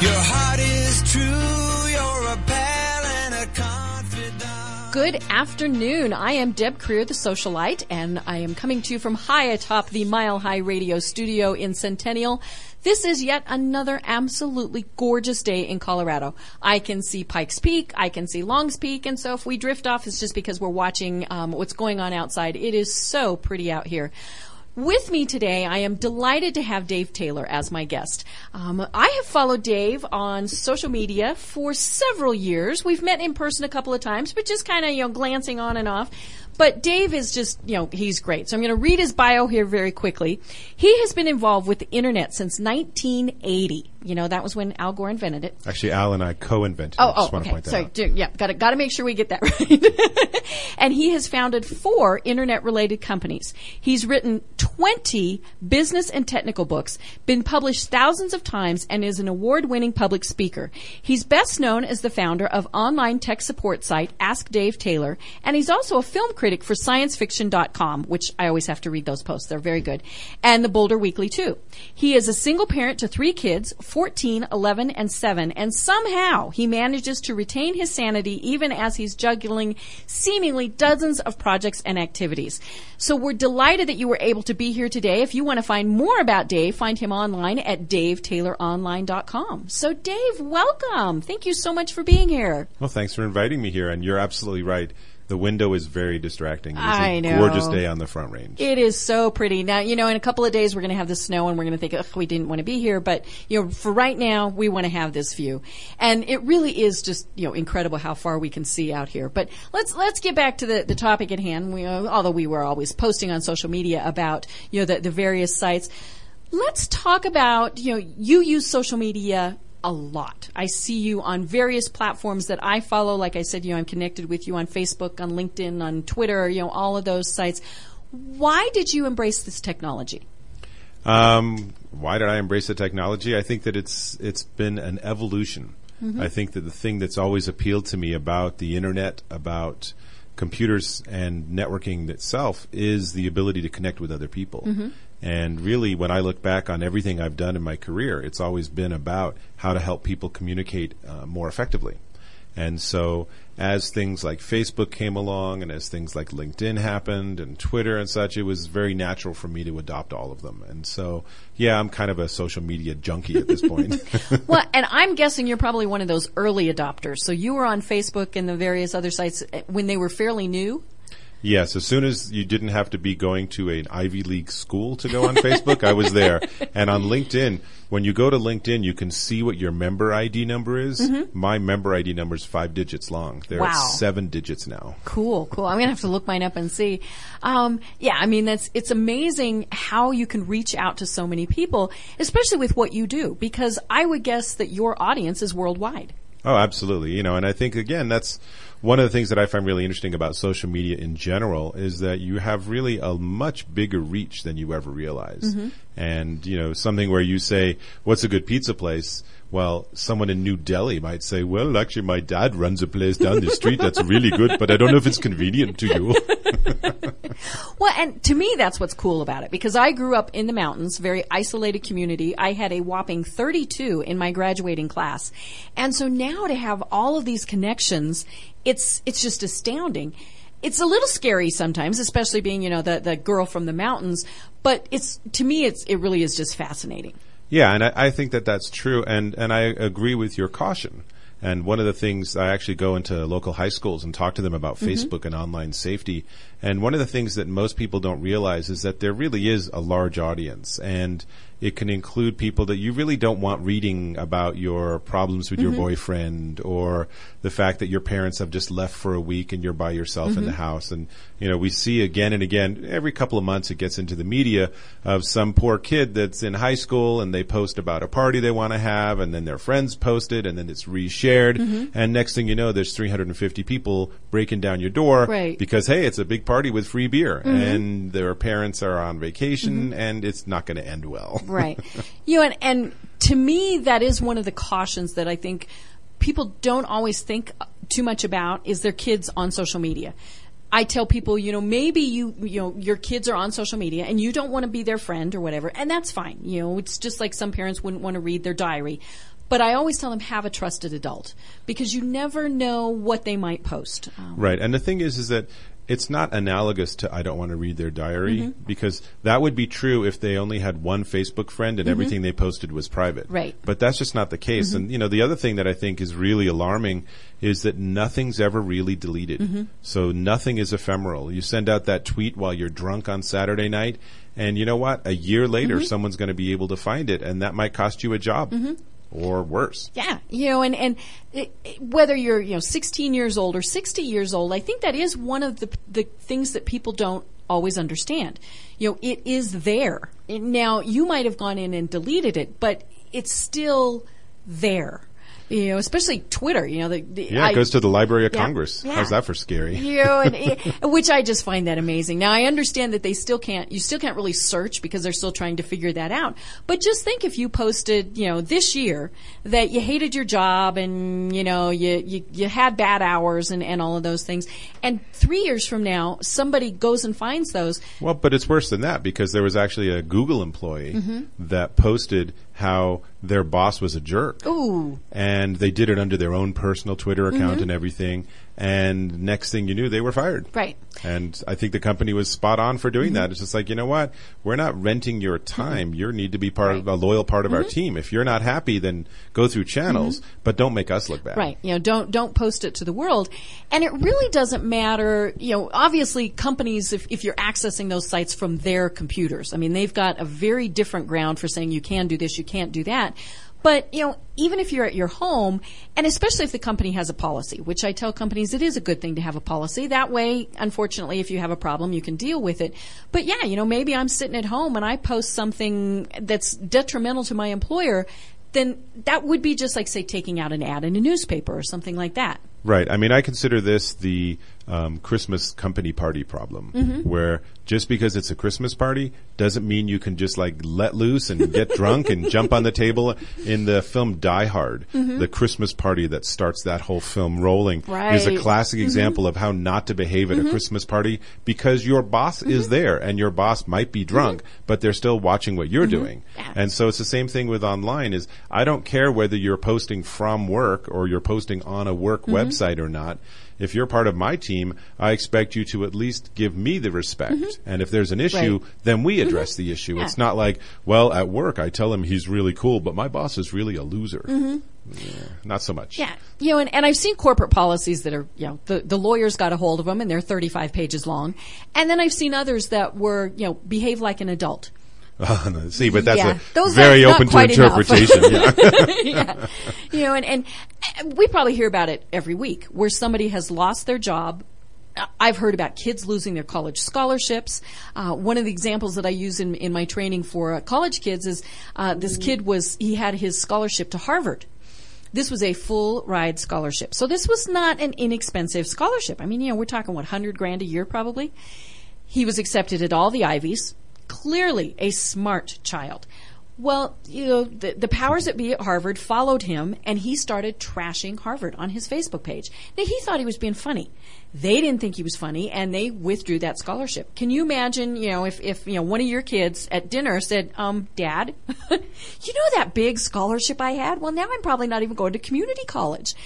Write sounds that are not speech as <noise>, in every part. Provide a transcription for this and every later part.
Your heart is true, you're a pal and a confidant. Good afternoon. I am Deb Creer, the socialite, and I am coming to you from high atop the Mile High Radio studio in Centennial. This is yet another absolutely gorgeous day in Colorado. I can see Pikes Peak, I can see Longs Peak, and so if we drift off, it's just because we're watching um, what's going on outside. It is so pretty out here. With me today, I am delighted to have Dave Taylor as my guest. Um, I have followed Dave on social media for several years. We've met in person a couple of times, but just kind of, you know, glancing on and off. But Dave is just, you know, he's great. So I'm going to read his bio here very quickly. He has been involved with the internet since 1980. You know, that was when Al Gore invented it. Actually, Al and I co-invented. Oh, it. Oh, oh to okay. point that Sorry, out. do- yeah, got to got to make sure we get that <laughs> right. and he has founded four internet-related companies. He's written 20 business and technical books, been published thousands of times, and is an award-winning public speaker. He's best known as the founder of online tech support site Ask Dave Taylor, and he's also a film critic for ScienceFiction.com, which I always have to read those posts. They're very good, and the Boulder Weekly too. He is a single parent to three kids, 14, 11, and 7, and somehow he manages to retain his sanity even as he's juggling seemingly dozens of projects and activities. So we're delighted that you were able to be here today. If you want to find more about Dave, find him online at davetayloronline.com. So Dave, welcome. Thank you so much for being here. Well, thanks for inviting me here. And you're absolutely right. The window is very distracting. It is I a know. gorgeous day on the Front Range. It is so pretty. Now, you know, in a couple of days we're going to have the snow and we're going to think, ugh, we didn't want to be here. But, you know, for right now, we want to have this view. And it really is just, you know, incredible how far we can see out here. But let's, let's get back to the, the topic at hand. We, uh, although we were always posting on social media about, you know, the, the various sites. Let's talk about, you know, you use social media a lot. I see you on various platforms that I follow. Like I said, you know, I'm connected with you on Facebook, on LinkedIn, on Twitter, you know, all of those sites. Why did you embrace this technology? Um, why did I embrace the technology? I think that it's it's been an evolution. Mm-hmm. I think that the thing that's always appealed to me about the internet, about computers and networking itself, is the ability to connect with other people. Mm-hmm. And really, when I look back on everything I've done in my career, it's always been about how to help people communicate uh, more effectively. And so, as things like Facebook came along, and as things like LinkedIn happened, and Twitter and such, it was very natural for me to adopt all of them. And so, yeah, I'm kind of a social media junkie at this point. <laughs> <laughs> well, and I'm guessing you're probably one of those early adopters. So you were on Facebook and the various other sites eh, when they were fairly new. Yes, as soon as you didn't have to be going to an Ivy League school to go on Facebook, I was there. <laughs> And on LinkedIn, when you go to LinkedIn, you can see what your member ID number is. My member ID number is five digits long. They're Wow. seven digits now. Cool, cool. I'm gonna have to look mine up and see. Um, yeah, I mean that's it's amazing how you can reach out to so many people, especially with what you do. Because I would guess that your audience is worldwide. Oh, absolutely. You know, and I think again, that's one of the things that I find really interesting about social media in general is that you have really a much bigger reach than you ever realize. Mm-hmm. And, you know, something where you say, what's a good pizza place? Well, someone in New Delhi might say, well, actually my dad runs a place down the street that's really good, but I don't know if it's convenient to you. <laughs> Well, and to me, that's what's cool about it because I grew up in the mountains, very isolated community. I had a whopping 32 in my graduating class. And so now to have all of these connections, it's, it's just astounding. It's a little scary sometimes, especially being, you know, the, the girl from the mountains, but it's, to me, it's, it really is just fascinating. Yeah, and I, I think that that's true, and and I agree with your caution. And one of the things I actually go into local high schools and talk to them about mm-hmm. Facebook and online safety. And one of the things that most people don't realize is that there really is a large audience, and it can include people that you really don't want reading about your problems with your mm-hmm. boyfriend or the fact that your parents have just left for a week and you're by yourself in the mm-hmm. house. And, you know, we see again and again, every couple of months it gets into the media of some poor kid that's in high school and they post about a party they want to have and then their friends post it and then it's reshared. Mm-hmm. And next thing you know, there's 350 people breaking down your door Right. because, hey, it's a big party with free beer and their parents are on vacation and it's not going to end well. Right. you know, and, and to me, that is one of the cautions that I think people don't always think too much about is their kids on social media. I tell people, you know, maybe you, you know, your kids are on social media and you don't want to be their friend or whatever, and that's fine. You know, it's just like some parents wouldn't want to read their diary. But I always tell them have a trusted adult because you never know what they might post. Um, Right. And the thing is, is that it's not analogous to I don't want to read their diary Mm-hmm. because that would be true if they only had one Facebook friend and everything they posted was private. Mm-hmm. Right. But that's just not the case. And you know, the other thing that I think is really alarming is that nothing's ever really deleted. Mm-hmm. So nothing is ephemeral. You send out that tweet while you're drunk on Saturday night and you know what? A year later Mm-hmm. someone's going to be able to find it and that might cost you a job. Or worse. Yeah, you know, and and it, whether you're you know 16 years old or 60 years old, I think that is one of the the things that people don't always understand. You know, it is there. Now you might have gone in and deleted it, but it's still there. You know, especially Twitter. You know, the, the Yeah, I- it goes to the Library of Yeah. Congress. Yeah. How's that for scary? you know, and <laughs> it, which I just find that amazing. Now I understand that they still can't, you still can't really search because they're still trying to figure that out. But just think if you posted, you know, this year that you hated your job and you know you you, you had bad hours and and all of those things, and three years from now somebody goes and finds those. Well, but it's worse than that because there was actually a Google employee Mm-hmm. that posted how their boss was a jerk. Ooh, And they did it under their own personal Twitter account Mm-hmm. and everything. And next thing you knew, they were fired. right. And I think the company was spot on for doing Mm-hmm. that. It's just like, you know what? We're not renting your time. You need to be part of a loyal part of our Mm-hmm. team. If you're not happy, then go through channels, but don't make us look bad. Right. You know, don't don't post it to the world. And it really doesn't matter, you know, obviously companies if, if you're accessing those sites from their computers. I mean, they've got a very different ground for saying you can do this, you can't do that. But, you know, even if you're at your home, and especially if the company has a policy, which I tell companies it is a good thing to have a policy. That way, unfortunately, if you have a problem, you can deal with it. But yeah, you know, maybe I'm sitting at home and I post something that's detrimental to my employer, then that would be just like, say, taking out an ad in a newspaper or something like that. Right. I mean, I consider this the um, Christmas company party problem, Mm-hmm. where just because it's a Christmas party doesn't mean you can just like let loose and get <laughs> drunk and jump on the table. In the film Die Hard, the Christmas party that starts that whole film rolling is a Mm-hmm. Mm-hmm. classic example of how not to behave at a Christmas party because your boss is Mm-hmm. there and your boss might be drunk, but they're still watching what you're doing. Yeah. And so it's the same thing with online is I don't care whether you're posting from work or you're posting on a work Mm-hmm. website or not. If you're part of my team, I expect you to at least give me the respect. And if there's an issue, Mm-hmm. Right. then we address the issue. Yeah. It's not like, well, at work I tell him he's really cool, but my boss is really a loser. Yeah, not so much. Mm-hmm. Yeah, you know, and, and I've seen corporate policies that are, you know, the, the lawyers got a hold of them and they're 35 pages long. And then I've seen others that were, you know, behave like an adult. <laughs> See, but that's Yeah. a Those very open to interpretation. <laughs> yeah. <laughs> yeah. You know, and, and we probably hear about it every week where somebody has lost their job. I've heard about kids losing their college scholarships. Uh, one of the examples that I use in, in my training for uh, college kids is uh, this kid was, he had his scholarship to Harvard. This was a full ride scholarship. So this was not an inexpensive scholarship. I mean, you know, we're talking what, 100 grand a year probably? He was accepted at all the Ivies. Clearly a smart child. Well, you know, the, the powers that be at Harvard followed him and he started trashing Harvard on his Facebook page. Now, he thought he was being funny. They didn't think he was funny and they withdrew that scholarship. Can you imagine, you know, if, if, you know, one of your kids at dinner said, um, dad, <laughs> you know that big scholarship I had? Well, now I'm probably not even going to community college.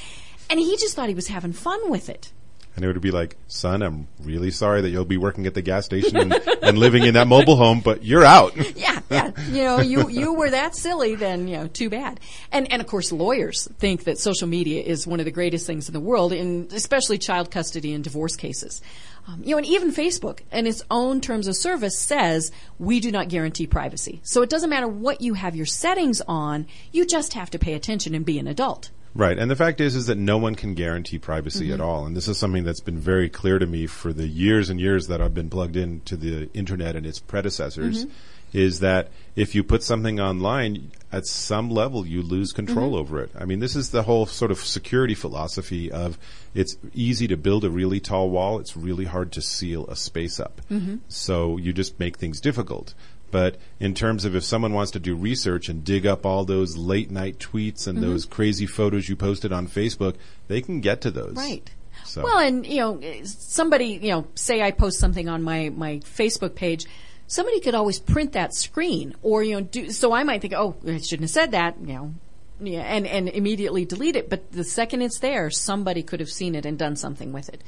And he just thought he was having fun with it. And it would be like, son, I'm really sorry that you'll be working at the gas station and, and living in that mobile home, but you're out. <laughs> yeah, yeah. You know, you you were that silly, then you know, too bad. And and of course, lawyers think that social media is one of the greatest things in the world, in especially child custody and divorce cases. Um, you know, and even Facebook, in its own terms of service, says we do not guarantee privacy. So it doesn't matter what you have your settings on; you just have to pay attention and be an adult. Right. And the fact is, is that no one can guarantee privacy Mm-hmm. at all. And this is something that's been very clear to me for the years and years that I've been plugged into the internet and its predecessors. Mm-hmm. Is that if you put something online, at some level you lose control Mm-hmm. over it. I mean, this is the whole sort of security philosophy of it's easy to build a really tall wall, it's really hard to seal a space up. Mm-hmm. So you just make things difficult. But in terms of if someone wants to do research and dig up all those late night tweets and Mm-hmm. those crazy photos you posted on Facebook, they can get to those. Right. So. Well, and you know, somebody, you know, say I post something on my my Facebook page, somebody could always print that screen, or you know, do. So I might think, oh, I shouldn't have said that. You know, yeah, and and immediately delete it. But the second it's there, somebody could have seen it and done something with it.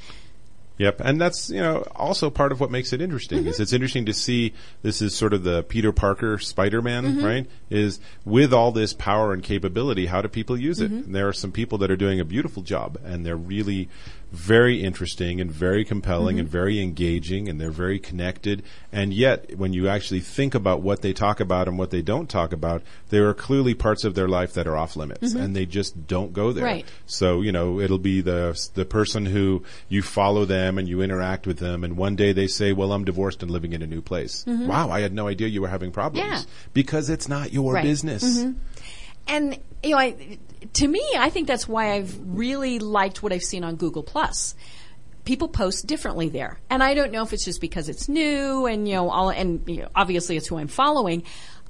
Yep, and that's you know also part of what makes it interesting is mm-hmm. it's interesting to see this is sort of the Peter Parker Spider-Man, mm-hmm. right? Is with all this power and capability, how do people use it? Mm-hmm. And there are some people that are doing a beautiful job, and they're really very interesting and very compelling and mm-hmm. very engaging, and they're very connected. And yet, when you actually think about what they talk about and what they don't talk about, there are clearly parts of their life that are off limits, mm-hmm. and they just don't go there. Right. So you know, it'll be the the person who you follow them and you interact with them, and one day they say, "Well, I'm divorced and living in a new place." Mm-hmm. Wow, I had no idea you were having problems Yeah. because it's not your Right. business. And you know, I, to me, I think that's why I've really liked what I've seen on Google Plus. People post differently there, and I don't know if it's just because it's new and you know, all, and you know, obviously it's who I'm following.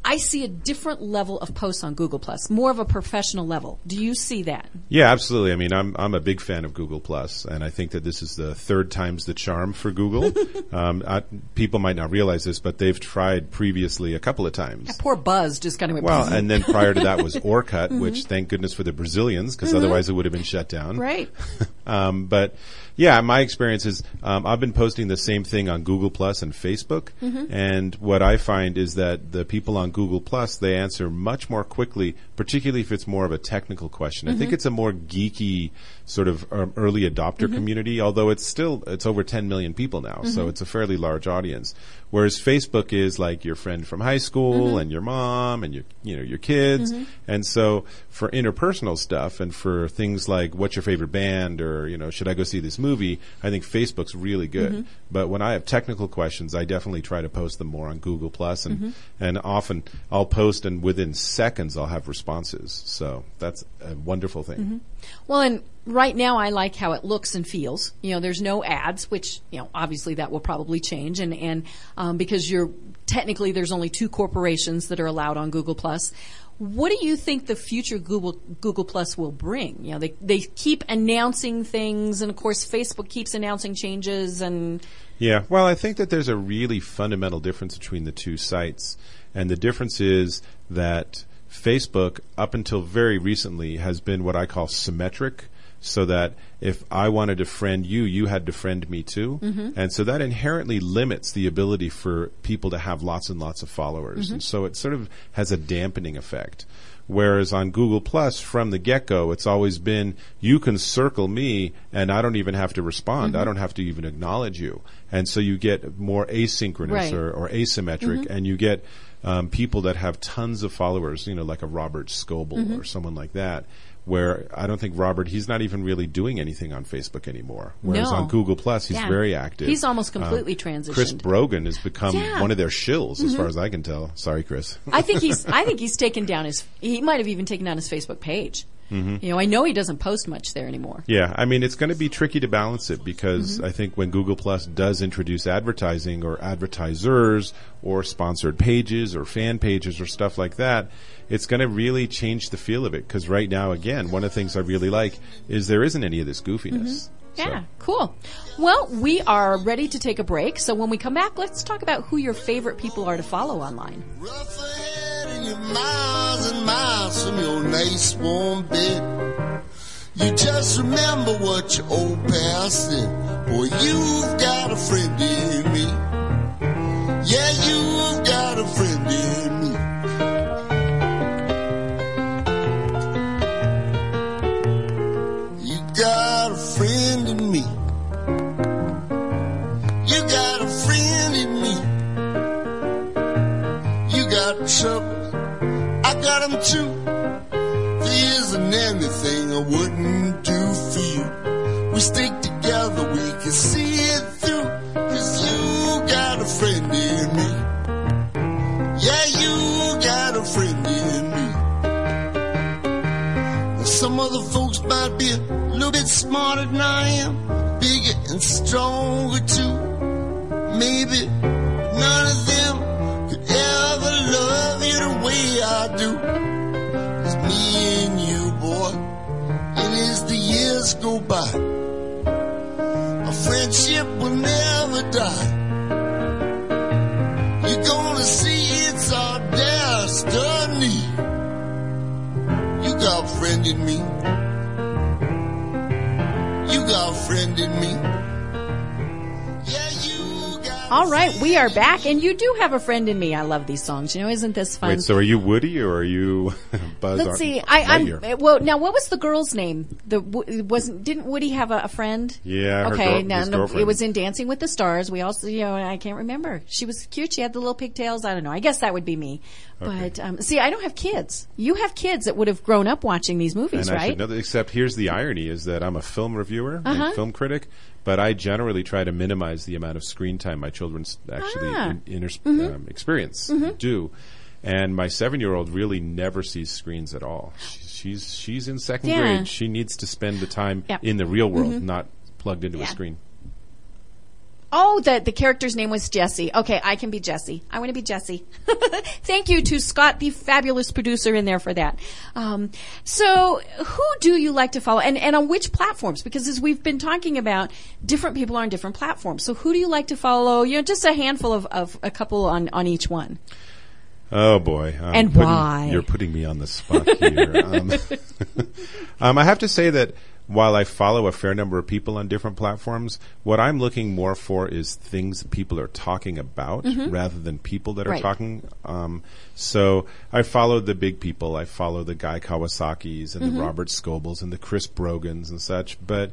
I see a different level of posts on Google Plus, more of a professional level. Do you see that? Yeah, absolutely. I mean, I'm I'm a big fan of Google Plus, and I think that this is the third time's the charm for Google. <laughs> um, I, people might not realize this, but they've tried previously a couple of times. Poor Buzz just kind of went. Well, and then prior to that was <laughs> Orkut, which thank goodness for the Brazilians, because otherwise it would have been shut down. right. <laughs> Um, but yeah, my experience is um, I've been posting the same thing on Google Plus and Facebook, and what I find is that the people on Google Plus they answer much more quickly, particularly if it's more of a technical question. I think it's a more geeky sort of um, early adopter mm-hmm. community, although it's still it's over 10 million people now, so mm-hmm. it's a fairly large audience. Whereas Facebook is like your friend from high school mm-hmm. and your mom and your you know your kids, and so for interpersonal stuff and for things like what's your favorite band? or you know should I go see this movie, I think Facebook's really good. But when I have technical questions, I definitely try to post them more on Google Plus, and and often I'll post and within seconds I'll have responses. So that's a wonderful thing. Well, and right now I like how it looks and feels. You know, there's no ads, which you know obviously that will probably change, and and um, because you're technically there's only two corporations that are allowed on Google Plus. What do you think the future Google Google Plus will bring? You know, they they keep announcing things, and of course Facebook keeps announcing changes, and Yeah, well, I think that there's a really fundamental difference between the two sites. And the difference is that Facebook, up until very recently, has been what I call symmetric. So that if I wanted to friend you, you had to friend me too. Mm-hmm. And so that inherently limits the ability for people to have lots and lots of followers. Mm-hmm. And so it sort of has a dampening effect. Whereas on Google Plus, from the get go, it's always been you can circle me and I don't even have to respond. Mm-hmm. I don't have to even acknowledge you. And so you get more asynchronous Right. or, or asymmetric and you get um, people that have tons of followers, you know, like a Robert Scoble or someone like that. Where I don't think Robert, he's not even really doing anything on Facebook anymore. Whereas No. on Google Plus, he's Yeah. very active. He's almost Um, completely Chris. Brogan has become Yeah. Mm-hmm. one of their shills, as far as I can tell. Sorry, Chris. I think he's <laughs> I think he's taken down his he might have even taken down his Facebook page. You know, I know he doesn't post much there anymore. Yeah, I mean, it's going to be tricky to balance it because Mm-hmm. I think when Google Plus does introduce advertising or advertisers or sponsored pages or fan pages or stuff like that, it's going to really change the feel of it. Because right now, again, one of the things I really like is there isn't any of this goofiness. Yeah, So- cool. Well, we are ready to take a break. So when we come back, let's talk about who your favorite people are to follow online. Rough ahead and you're miles and miles from your nice warm bed. You just remember what your old past said. Boy, you've got a friend in me. Yeah, you've got a friend in me. Too. There isn't anything I wouldn't do for you. We stick together, we can see it through. Cause you got a friend in me. Yeah, you got a friend in me. Now, some other folks might be a little bit smarter than I am, bigger and stronger too. Maybe none of way I do. It's me and you, boy. And as the years go by, our friendship will never die. You're gonna see it's our destiny. You got in me. You got a friend in me. All right, we are back, and you do have a friend in me. I love these songs. You know, isn't this fun? Wait, so are you Woody or are you <laughs> Buzz? Let's see. I, I'm well. Now, what was the girl's name? The wasn't didn't Woody have a, a friend? Yeah, her Okay. girl- no, it was in Dancing with the Stars. We also, you know, I can't remember. She was cute. She had the little pigtails. I don't know. I guess that would be me. But um, see, I don't have kids. You have kids that would have grown up watching these movies, And right? that, except here's the irony is that I'm a film reviewer Uh-huh. and film critic, but I generally try to minimize the amount of screen time my children actually Ah. in, inter- Mm-hmm. um, experience do. And my seven-year-old really never sees screens at all. She's she's, she's in second Yeah. grade. She needs to spend the time Yep. in the real world, not plugged into Yeah. a screen. Oh, the the character's name was Jesse. Okay, I can be Jesse. I want to be Jesse. <laughs> Thank you to Scott, the fabulous producer in there for that. Um, so, who do you like to follow, and and on which platforms? Because as we've been talking about, different people are on different platforms. So, who do you like to follow? You know, just a handful of, of a couple on on each one. Oh boy! Um, And putting- why? You're putting me on the spot here. um, <laughs> um, I have to say that while I follow a fair number of people on different platforms, what I'm looking more for is things people are talking about rather than people that are Mm-hmm. Right. talking. Um, so I follow the big people. I follow the Guy Kawasaki's and Mm-hmm. the Robert Scobles and the Chris Brogans and such, but.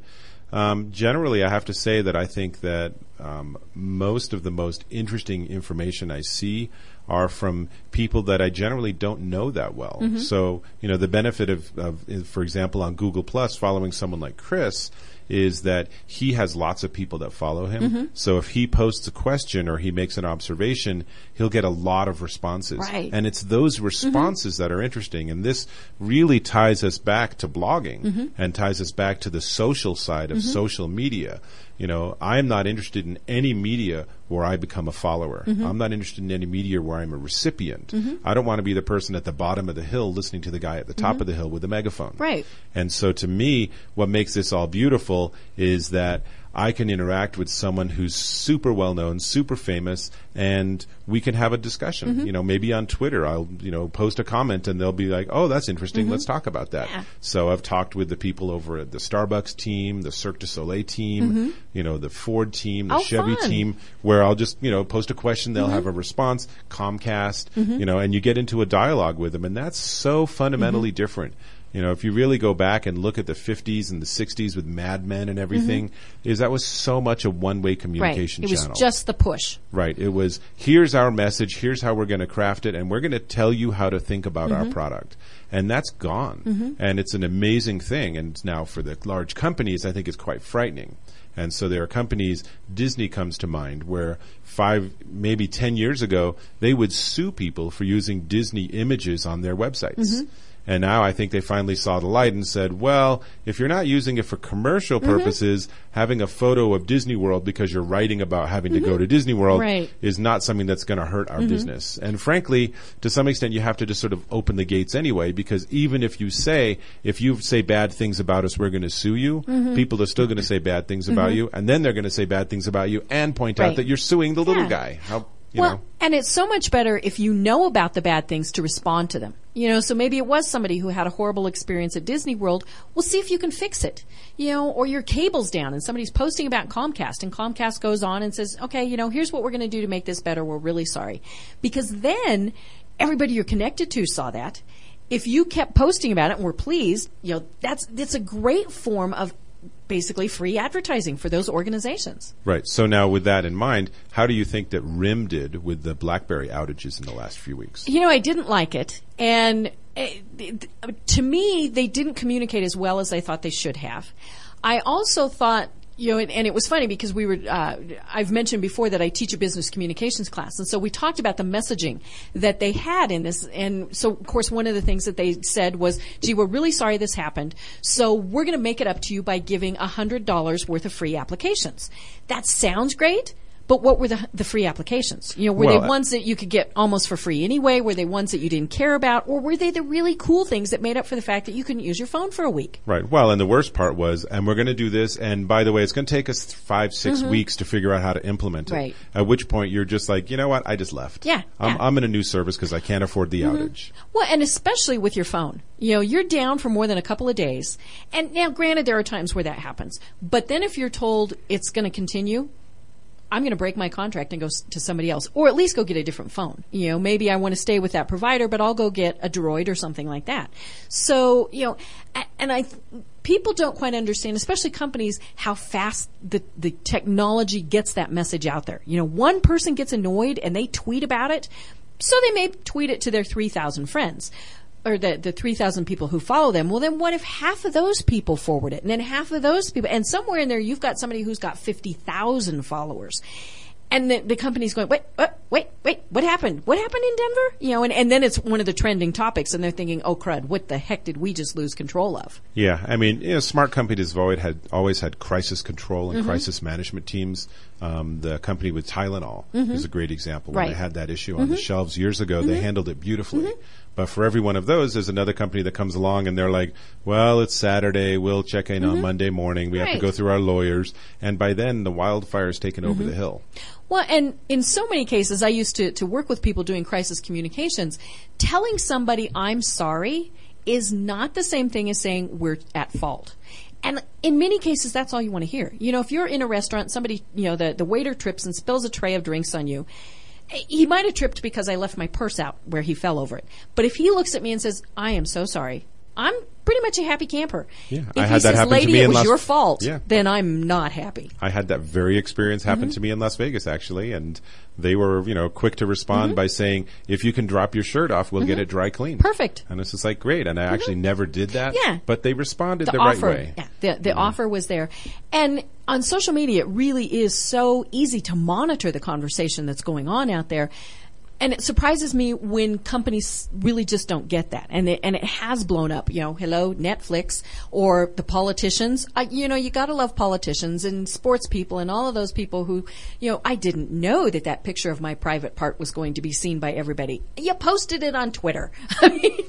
Um, generally, I have to say that I think that um, most of the most interesting information I see are from people that I generally don't know that well. Mm-hmm. So, you know, the benefit of, of, for example, on Google Plus, following someone like Chris is that he has lots of people that follow him. Mm-hmm. So if he posts a question or he makes an observation, he'll get a lot of responses. Right. And it's those mm-hmm. responses that are interesting. And this really ties us back to blogging and ties us back to the social side of social media. You know, I'm not interested in any media where I become a follower. I'm not interested in any media where I'm a recipient. I don't want to be the person at the bottom of the hill listening to the guy at the top of the hill with a megaphone. Right. And so to me, what makes this all beautiful is that I can interact with someone who's super well known, super famous, and we can have a discussion. Mm-hmm. You know, maybe on Twitter, I'll, you know, post a comment and they'll be like, oh, that's interesting. Let's talk about that. Mm-hmm. Yeah. So I've talked with the people over at the Starbucks team, the Cirque du Soleil team, you know, the Ford team, the Mm-hmm. Oh, Chevy fun. Mm-hmm. team, where I'll just, you know, post a question, they'll have a response, Comcast, you know, and you get into a dialogue with them. And that's so fundamentally Mm-hmm. different. You know, if you really go back and look at the 50s and the 60s with Mad Men and everything, is that was so much a one-way Right. communication It was channel. just the push. Right. It was here's our message, here's how we're going to craft it, and we're going to tell you how to think about Mm-hmm. our product. And that's gone. And it's an amazing thing. And now for the large companies, I think it's quite frightening. And so there are companies, Disney comes to mind, where five, maybe ten years ago, they would sue people for using Disney images on their websites. Mm-hmm. And now I think they finally saw the light and said, well, if you're not using it for commercial mm-hmm. purposes, having a photo of Disney World because you're writing about having to go mm-hmm. to Disney World Right. is not something that's going to hurt our mm-hmm. business. And frankly, to some extent, you have to just sort of open the gates anyway, because even if you say, if you say bad things about us, we're going to sue you, people are still going to say bad things about you, and then they're going to say bad things about you and point Right. out that you're suing the little Yeah. guy. How, you well, know. and it's so much better if you know about the bad things to respond to them. You know, so maybe it was somebody who had a horrible experience at Disney World. Well, see if you can fix it. You know, or your cable's down and somebody's posting about Comcast and Comcast goes on and says, okay, you know, here's what we're going to do to make this better. We're really sorry. Because then everybody you're connected to saw that. If you kept posting about it and were pleased, you know, that's, that's a great form of basically free advertising for those organizations. Right. So now, with that in mind, how do you think that RIM did with the BlackBerry outages in the last few weeks? You know, I didn't like it, and th- th- to me, they didn't communicate as well as I thought they should have. I also thought. You know, and, and it was funny because we were, uh, I've mentioned before that I teach a business communications class. And so we talked about the messaging that they had in this. And so, of course, one of the things that they said was, gee, we're really sorry this happened. So we're going to make it up to you by giving $100 worth of free applications. That sounds great, But what were the the free applications? You know, were Well, they ones that you could get almost for free anyway? Were they ones that you didn't care about, or were they the really cool things that made up for the fact that you couldn't use your phone for a week? Right. Well, and the worst part was, and we're going to do this, and by the way, it's going to take us five, 6 weeks to figure out how to implement it. Mm-hmm. Right. At which point you're just like, you know what? I just left. Yeah, I'm, yeah. I'm in a new service because I can't afford the outage. Well, and especially with your phone. You know, you're down for more than a couple of days. And now, granted, there are times where that happens. But then if you're told it's going to continue, I'm going to break my contract and go to somebody else, or at least go get a different phone. You know, maybe I want to stay with that provider, but I'll go get a Droid or something like that. So, you know, and I, people don't quite understand, especially companies, how fast the, the technology gets that message out there. You know, one person gets annoyed and they tweet about it, so they may tweet it to their 3,000 friends or the, the 3,000 people who follow them. Well, then what if half of those people forward it? And then half of those people, and somewhere in there you've got somebody who's got 50,000 followers. And the, the company's going, wait, what, wait, wait, what happened? What happened in Denver? You know, and, and then it's one of the trending topics and they're thinking, oh crud, what the heck did we just lose control of? Yeah, I mean, you know, smart companies have always had always had crisis control Mm-hmm. and crisis management teams. Um, the company with Tylenol is a great example. When Mm-hmm. Right. Mm-hmm. they had that issue on the shelves years ago, they handled it beautifully. But for every one of those, there's another company that comes along and they're like, "Well, it's Saturday. We'll check in on Monday morning. We have to Mm-hmm. Go through our lawyers." And by then, the wildfire wildfire's taken over Mm-hmm. the hill. Well, and in so many cases, I used to, to work with people doing crisis communications. Telling somebody I'm sorry is not the same thing as saying we're at fault. And in many cases, that's all you want to hear. You know, if you're in a restaurant, somebody, you know, the, the waiter trips and spills a tray of drinks on you. He might have tripped because I left my purse out where he fell over it. But if he looks at me and says, I am so sorry, I'm pretty much a happy camper. Yeah, if I he had that says, happen to lady, me it was Las- your fault, Yeah. then I'm not happy. I had that very experience happen Mm-hmm. to me in Las Vegas actually, and they were, you know, quick to respond Mm-hmm. by saying, "If you can drop your shirt off, we'll get it dry cleaned." Perfect. And it's just like great, and I actually never did that. Yeah. but they responded the, the right way. Yeah, the, the offer was there. And on social media, it really is so easy to monitor the conversation that's going on out there. And it surprises me when companies really just don't get that. And it, and it has blown up, you know, hello, Netflix or the politicians. I, you know, you gotta love politicians and sports people and all of those people who, you know, I didn't know that that picture of my private part was going to be seen by everybody. You posted it on Twitter. <laughs> I mean,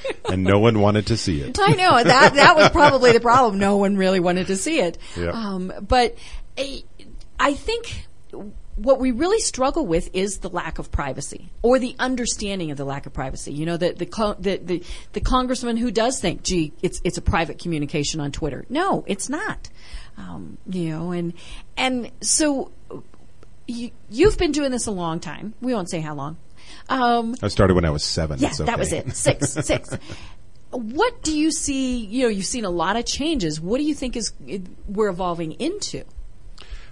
<laughs> and no one wanted to see it. I know that that was probably the problem. No one really wanted to see it. Yeah. Um, but eh, I think what we really struggle with is the lack of privacy or the understanding of the lack of privacy. You know, the the co- the, the, the congressman who does think, "Gee, it's it's a private communication on Twitter." No, it's not. Um, you know, and and so you, you've been doing this a long time. We won't say how long. Um, I started when I was seven. yeah, It's that was it. Six, <laughs> six. What do you see? You know, you've seen a lot of changes. What do you think is we're evolving into?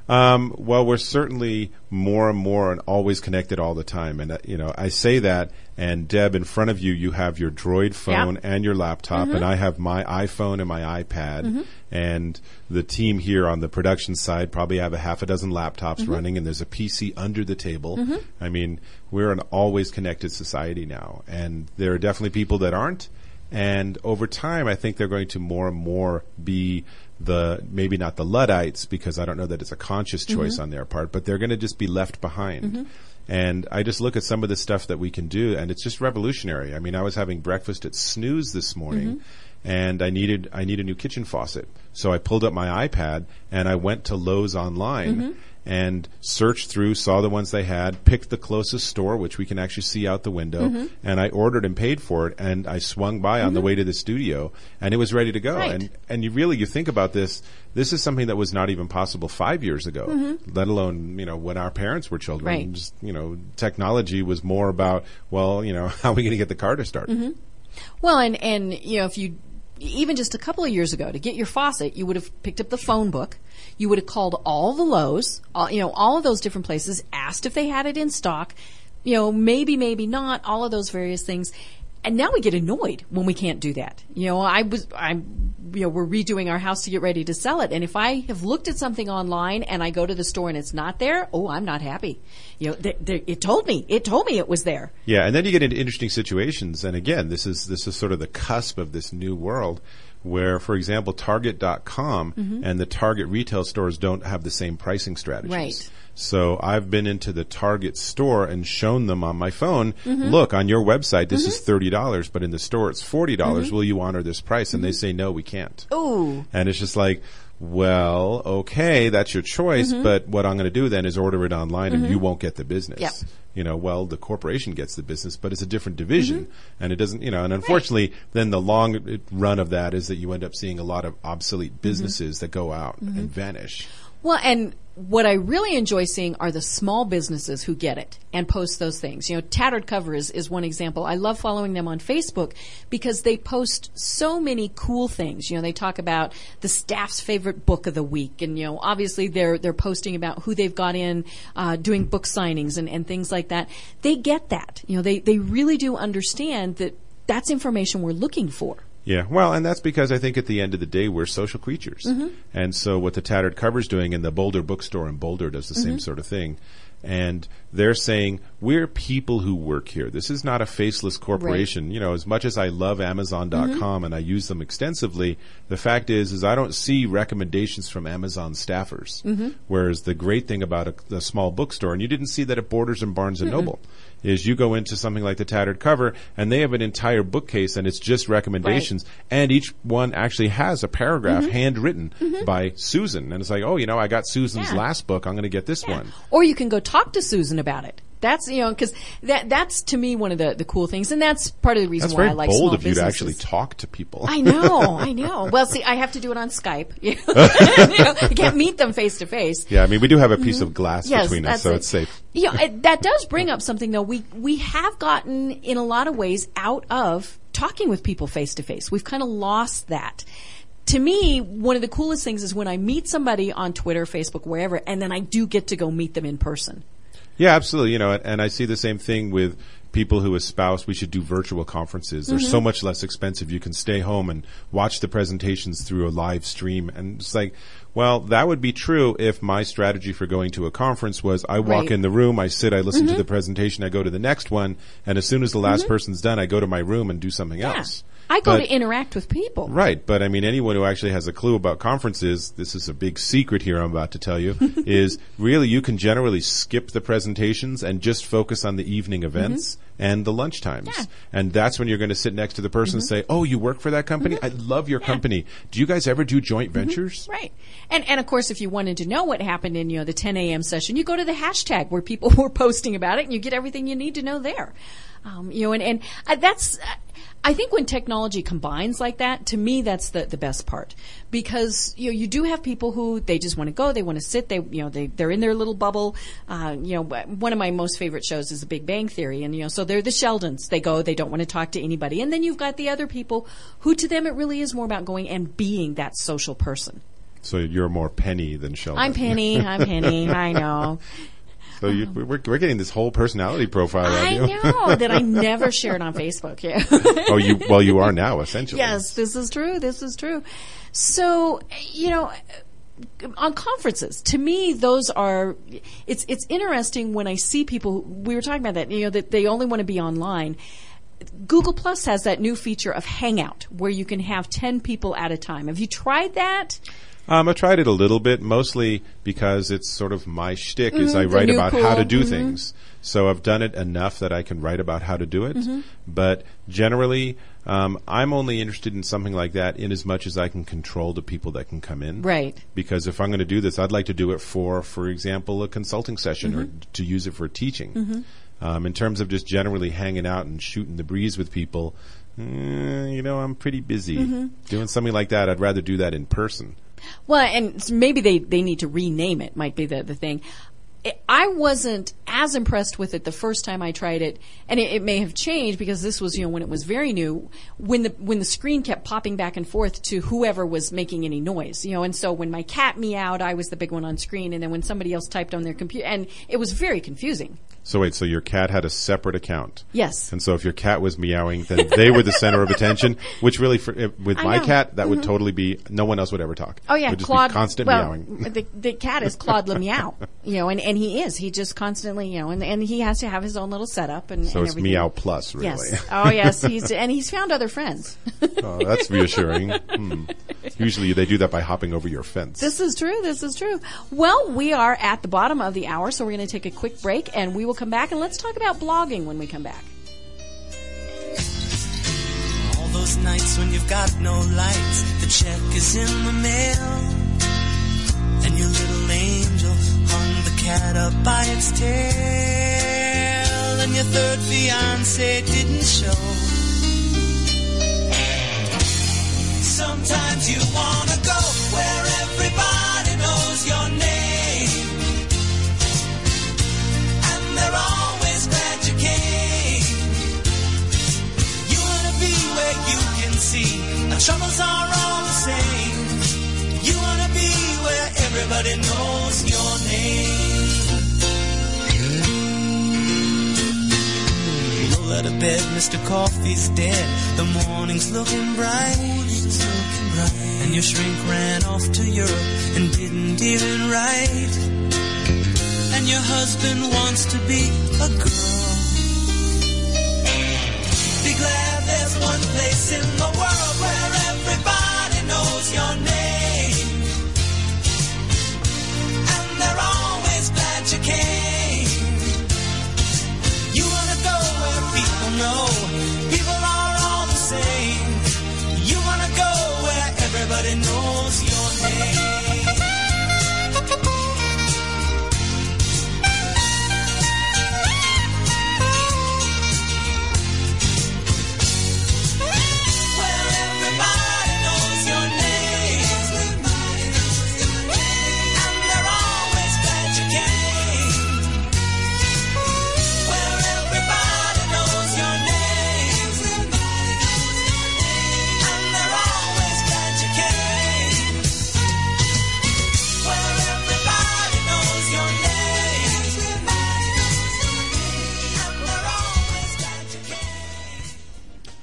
Um, well, we're certainly more and more and always connected all the time. And, uh, you know, I say that, and Deb, in front of you, you have your Droid phone Yeah. and your laptop, Mm-hmm. and I have my iPhone and my iPad. And the team here on the production side probably have a half a dozen laptops Mm-hmm. running, and there's a PC under the table. I mean, we're an always connected society now. And there are definitely people that aren't. And over time, I think they're going to more and more be the maybe not the Luddites because I don't know that it's a conscious mm-hmm. choice on their part, but they're going to just be left behind. Mm-hmm. And I just look at some of the stuff that we can do, and it's just revolutionary. I mean, I was having breakfast at Snooze this morning, mm-hmm. and I needed I need a new kitchen faucet, so I pulled up my iPad and I went to Lowe's online and searched through, saw the ones they had, picked the closest store, which we can actually see out the window, Mm-hmm. and I ordered and paid for it. And I swung by on the way to the studio, and it was ready to go. Right. And and you really you think about this, this is something that was not even possible five years ago, let alone you know when our parents were children. Mm-hmm. Right. Just, you know, technology was more about well, you know, <laughs> how are we going to get the car to start? Mm-hmm. Well, and and you know, if you even just a couple of years ago to get your faucet, you would have picked up the phone book. You would have called all the Lowe's, all, you know, all of those different places, asked if they had it in stock. You know, maybe, maybe not. All of those various things. And now we get annoyed when we can't do that. You know, I was, I'm, you know, we're redoing our house to get ready to sell it. And if I have looked at something online and I go to the store and it's not there, oh, I'm not happy. You know, th- th- it told me, it told me it was there. Yeah, and then you get into interesting situations. And again, this is this is sort of the cusp of this new world where, for example, Target.com Mm-hmm. and the Target retail stores don't have the same pricing strategies. Right. So I've been into the Target store and shown them on my phone, Mm-hmm. look, on your website, this is $30, but in the store it's $40. Mm-hmm. dollars Will you honor this price? And they say, no, we can't. Ooh. And it's just like, well, okay, that's your choice, Mm-hmm. but what I'm going to do then is order it online and you won't get the business. Yep. You know, well, the corporation gets the business, but it's a different division Mm-hmm. and it doesn't, you know, and unfortunately, then the long run of that is that you end up seeing a lot of Mm-hmm. obsolete businesses that go out and vanish. Well, and what I really enjoy seeing are the small businesses who get it and post those things. You know, Tattered Cover is, is one example. I love following them on Facebook because they post so many cool things. You know, they talk about the staff's favorite book of the week, and you know, obviously they're they're posting about who they've got in uh, doing book signings and, and things like that. They get that. You know, they they really do understand that that's information we're looking for. Yeah, well, and that's because I think at the end of the day we're social creatures, Mm-hmm. and so what the Tattered Cover's doing, and the Boulder Bookstore in Boulder does the Mm-hmm. same sort of thing, and they're saying we're people who work here. This is not a faceless corporation. You know, as much as I love Amazon.com Mm-hmm. and I use them extensively, the fact is, is I don't see recommendations from Amazon staffers. Mm-hmm. Whereas the great thing about a, a small bookstore, and you didn't see that at Borders and Barnes and Noble. Is you go into something like the Tattered Cover, and they have an entire bookcase, and it's just recommendations, and each one actually has a paragraph Mm-hmm. handwritten by Susan, and it's like, oh, you know, I got Susan's Yeah. last book, I'm going to get this one. Or you can go talk to Susan about it. That's you know because that that's to me one of the, the cool things, and that's part of the reason That's why I like bold small of you to actually talk to people. I know, <laughs> I know. Well, see, I have to do it on Skype. You know, <laughs> <laughs> you can't meet them face to face. yeah, I mean, we do have a piece of glass Mm-hmm. Yes, between us, so it. it's safe. You know, it, that does bring up something though. We we have gotten in a lot of ways out of talking with people face to face. We've kind of lost that. To me, one of the coolest things is when I meet somebody on Twitter, Facebook, wherever, and then I do get to go meet them in person. Yeah, absolutely. You know, and I see the same thing with people who espouse we should do virtual conferences. They're Mm-hmm. so much less expensive. You can stay home and watch the presentations through a live stream. And it's like, well, that would be true if my strategy for going to a conference was I walk Right. Mm-hmm. in the room, I sit, I listen to the presentation, I go to the next one, and as soon as the last person's done, I go to my room and do something else. I go But- to interact with people. Right, but I mean, anyone who actually has a clue about conferences, this is a big secret here I'm about to tell you, <laughs> is really you can generally skip the presentations and just focus on the evening mm-hmm. events and the lunch times. Mm-hmm. Yeah. And that's when you're going to sit next to the person and mm-hmm. say, oh, you work for that company? Mm-hmm. I love your company. Do you guys ever do joint ventures? Right. And and of course if you wanted to know what happened in, you know, the 10 a.m. session, you go to the hashtag where people <laughs> were posting about it and you get everything you need to know there. Um, you know, and, and uh, that's, uh, I think when technology combines like that, to me, that's the, the best part. Because, you know, you do have people who, they just want to go, they want to sit, they, you know, they, they're in their little bubble. Uh, you know, one of my most favorite shows is The Big Bang Theory. And, you know, so they're the Sheldons. They go, they don't want to talk to anybody. And then you've got the other people who, to them, it really is more about going and being that social person. So you're more Penny than Sheldon. I'm Penny. I'm Penny. <laughs> I know. So you, uh-huh. we're, we're getting this whole personality profile I of you. know that I <laughs> never shared on Facebook. Yeah. oh, you, well, you are now, essentially. yes, this is true. This is true. So, you know, on conferences, to me, those are, it's, it's interesting when I see people, we were talking about that, you know, that they only want to be online. Google Plus has that new feature of Hangout where you can have 10 people at a time. Have you tried that? Um, I tried it a little bit, mostly because it's sort of my shtick. is I Mm-hmm. write about cool, how to do mhm. things. So I've done it enough that I can write about how to do it. Mm-hmm. But generally, um, I'm only interested in something like that in as much as I can control the people that can come in. Right. Because if I'm going to do this, I'd like to do it for, for example, a consulting session or Mm-hmm. to use it for teaching. Um, in terms of just generally hanging out and shooting the breeze with people, eh, you know, I'm pretty busy. Mm-hmm. Doing something like that, I'd rather do that in person. Well, and maybe they, they need to rename it, might be the, the thing. I- wasn't as impressed with it the first time I tried it, and it, it may have changed because this was, you know, when it was very new, when the, when the screen kept popping back and forth to whoever was making any noise, you know, and so when my cat meowed, I was the big one on screen, and then when somebody else typed on their computer, and it was very confusing. So wait, so your cat had a separate account. Yes. And so if your cat was meowing, then they were the center of attention, which really, for, if- with I my know. cat, that would totally be, no one else would ever talk. Oh yeah, It would just Claude. be constant well, meowing. the the cat is Claude Le Meow, you know, and, and he is. He just constantly, you know, and, and he has to have his own little setup and. So and it's everything. meow plus, really. Yes. Oh yes, he's and he's found other friends. <laughs> Oh, that's reassuring. Hmm. Usually they do that by hopping over your fence. This is true. This is true. Well, we are at the bottom of the hour, so we're going to take a quick break, and we will come back and let's talk about blogging when we come back. All those nights when you've got no lights, the check is in the mail, and your little angel hung the cat up by its tail, and your third fiance didn't show. Sometimes you wanna go where everybody see our troubles are all the same. You wanna be where everybody knows your name. Roll out of bed, Mr. Coffee's dead. The morning's looking bright. And your shrink ran off to Europe and didn't even write. And your husband wants to be a girl. Be glad there's one place in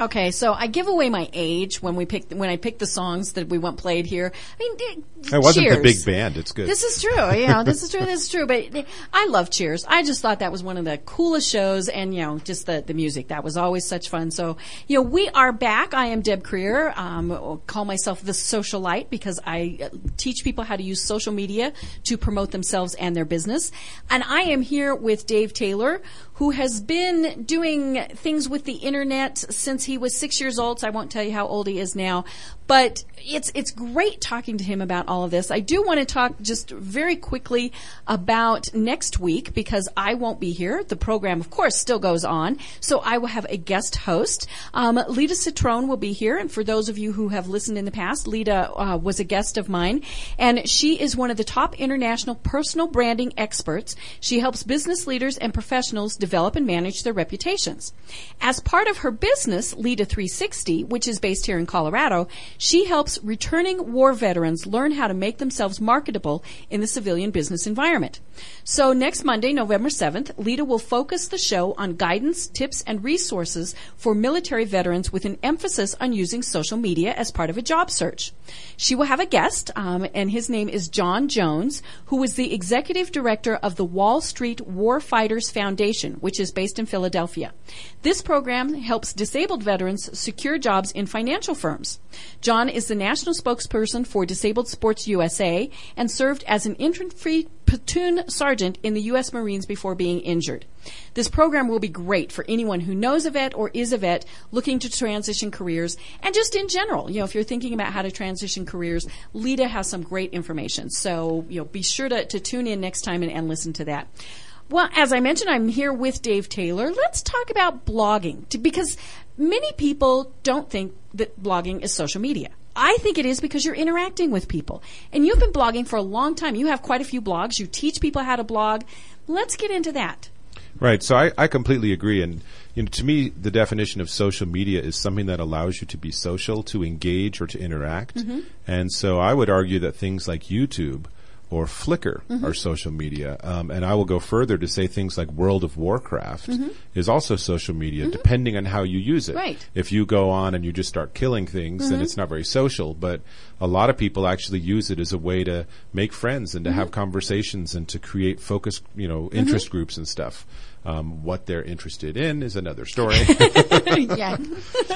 Okay, so I give away my age when we pick when I pick the songs that we want played here. I mean, eh, It wasn't the big band. It's good. This is true. You <laughs> know, this is true. This is true. But I love Cheers. I just thought that was one of the coolest shows, and you know, just the the music that was always such fun. So, you know, we are back. I am Deb Creer. Um, call myself the socialite because I uh, teach people how to use social media to promote themselves and their business. And I am here with Dave Taylor, who has been doing things with the internet since he was six years old. So I won't tell you how old he is now, but it's it's great talking to him about all of this. I do want to talk just very quickly about next week because I won't be here. The program, of course, still goes on, so I will have a guest host. Um, Lida Citroën will be here, and for those of you who have listened in the past, Lida uh, was a guest of mine, and she is one of the top international personal branding experts. She helps business leaders and professionals develop and manage their reputations. As part of her business, Lida 360, which is based here in Colorado, she helps returning war veterans learn how to make themselves marketable in the civilian business environment. So next Monday, November 7th, Lida will focus the show on guidance, tips, and resources for military veterans with an emphasis on using social media as part of a job search. She will have a guest, um, and his name is John Jones, who is the executive director of the Wall Street Warfighters Foundation, which is based in Philadelphia. This program helps disabled veterans secure jobs in financial firms. John is the national spokesperson for Disabled Sports USA and served as an infantry platoon sergeant in the U.S. Marines before being injured. This program will be great for anyone who knows a vet or is a vet looking to transition careers and just in general. You know, if you're thinking about how to transition careers, Lida has some great information. So, you know, be sure to, to tune in next time and, and listen to that. Well, as I mentioned, I'm here with Dave Taylor. Let's talk about blogging to, because many people don't think that blogging is social media. I think it is because you're interacting with people. And you've been blogging for a long time. You have quite a few blogs. You teach people how to blog. Let's get into that. Right. So I, I completely agree. And you know, to me, the definition of social media is something that allows you to be social, to engage, or to interact. Mm-hmm. And so I would argue that things like YouTube or Flickr Mm-hmm. are social media. Um, and I will go further to say things like World of Warcraft is also social media, depending on how you use it. Mm-hmm. Right. If you go on and you just start killing things, Mm-hmm. then it's not very social. But a lot of people actually use it as a way to make friends and to Mm-hmm. have conversations and to create focus, you know, interest groups and stuff. Um, what they're interested in is another story. <laughs> yeah.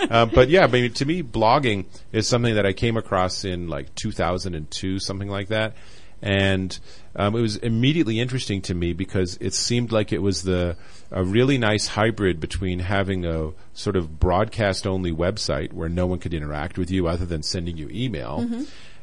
um, <laughs> but yeah, I mean, to me, blogging is something that I came across in like 2002, something like that. And um, it was immediately interesting to me because it seemed like it was the a really nice hybrid between having a sort of broadcast only website where no one could interact with you other than sending you email,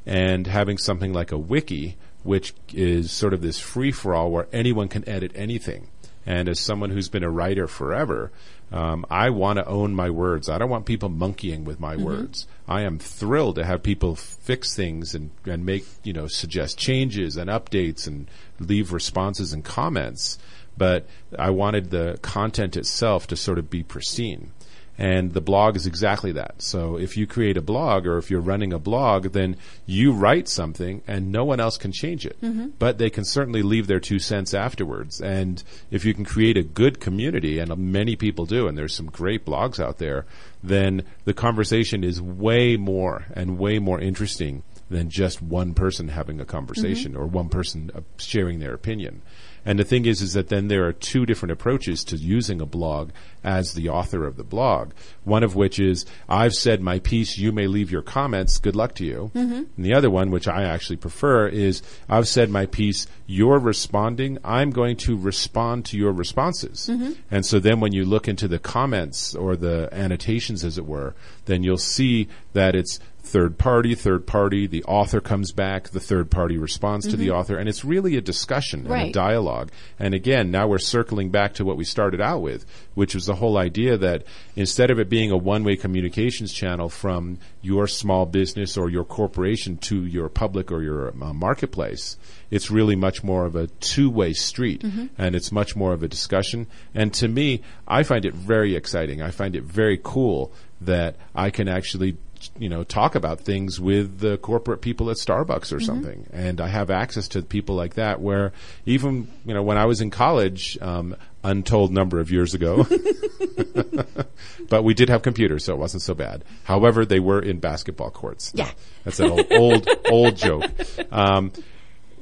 and having something like a wiki, which is sort of this free for all where anyone can edit anything. And as someone who's been a writer forever, um, I want to own my words. I don't want people monkeying with my words. I am thrilled to have people fix things and, and make, you know, suggest changes and updates and leave responses and comments. But I wanted the content itself to sort of be pristine. And the blog is exactly that. So if you create a blog or if you're running a blog, then you write something and no one else can change it. But they can certainly leave their two cents afterwards. And if you can create a good community, and many people do, and there's some great blogs out there, then the conversation is way more and way more interesting than just one person having a conversation or one person uh, sharing their opinion. And the thing is, is that then there are two different approaches to using a blog as the author of the blog. One of which is, I've said my piece, you may leave your comments, good luck to you. Mm-hmm. And the other one, which I actually prefer, is, I've said my piece, you're responding, I'm going to respond to your responses. Mm-hmm. And so then when you look into the comments or the annotations, as it were, then you'll see that it's third party, third party, the author comes back, the third party responds to the author, and it's really a discussion and a dialogue. And again, now we're circling back to what we started out with, which was the whole idea that instead of it being a one-way communications channel from your small business or your corporation to your public or your uh, marketplace, it's really much more of a two-way street, and it's much more of a discussion. And to me, I find it very exciting. I find it very cool that I can actually you know talk about things with the corporate people at Starbucks or something. And I have access to people like that where even you know when I was in college um, untold number of years ago <laughs> but we did have computers so it wasn't so bad. However they were in basketball courts. Yeah. that's an old old, old joke. Um,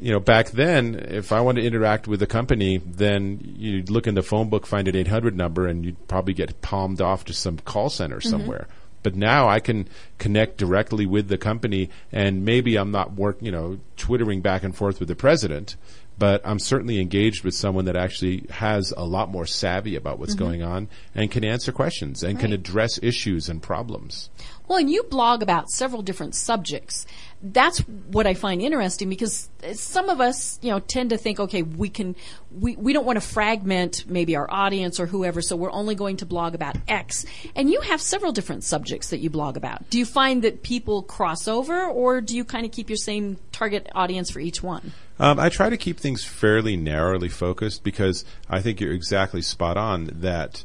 you know, back then, if I wanted to interact with a company, then you'd look in the phone book, find an 800 number, and you'd probably get palmed off to some call center somewhere. But now I can connect directly with the company, and maybe I'm not work, you know, twittering back and forth with the president, but I'm certainly engaged with someone that actually has a lot more savvy about what's mm-hmm. going on and can answer questions and can address issues and problems. Well, and you blog about several different subjects. That's what I find interesting because some of us, you know, tend to think, okay, we can, we, we don't want to fragment maybe our audience or whoever, so we're only going to blog about X. And you have several different subjects that you blog about. Do you find that people cross over or do you kind of keep your same target audience for each one? Um, I try to keep things fairly narrowly focused because I think you're exactly spot on that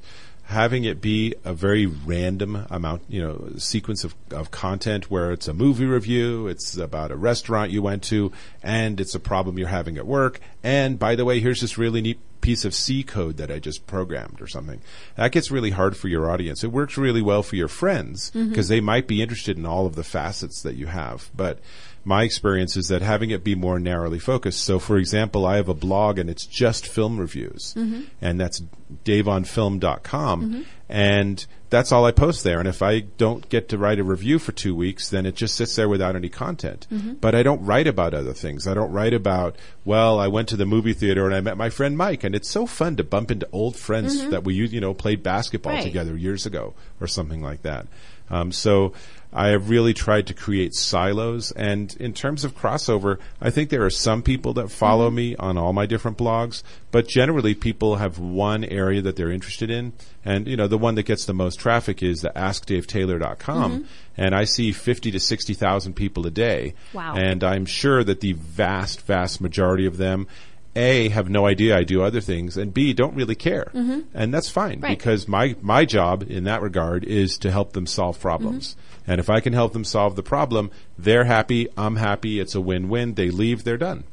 having it be a very random amount, you know, sequence of, of content where it's a movie review, it's about a restaurant you went to, and it's a problem you're having at work. And by the way, here's this really neat piece of C code that I just programmed or something. That gets really hard for your audience. It works really well for your friends mm-hmm. because they might be interested in all of the facets that you have. But my experience is that having it be more narrowly focused. So, for example, I have a blog and it's just film reviews, mm-hmm. and that's daveonfilm.com, mm-hmm. and that's all I post there. And if I don't get to write a review for two weeks, then it just sits there without any content. Mm-hmm. But I don't write about other things. I don't write about, well, I went to the movie theater and I met my friend Mike, and it's so fun to bump into old friends that we, you know, played basketball Right. together years ago or something like that. Um, so I have really tried to create silos. And in terms of crossover, I think there are some people that follow me on all my different blogs, but generally people have one area that they're interested in. And, you know, the one that gets the most traffic is the askdavetaylor.com. And I see 50 to 60,000 people a day. Wow. And I'm sure that the vast, vast majority of them a have no idea I do other things, and b don't really care, and that's fine Right. because my my job in that regard is to help them solve problems. And if I can help them solve the problem, they're happy, I'm happy, it's a win-win. They leave, they're done.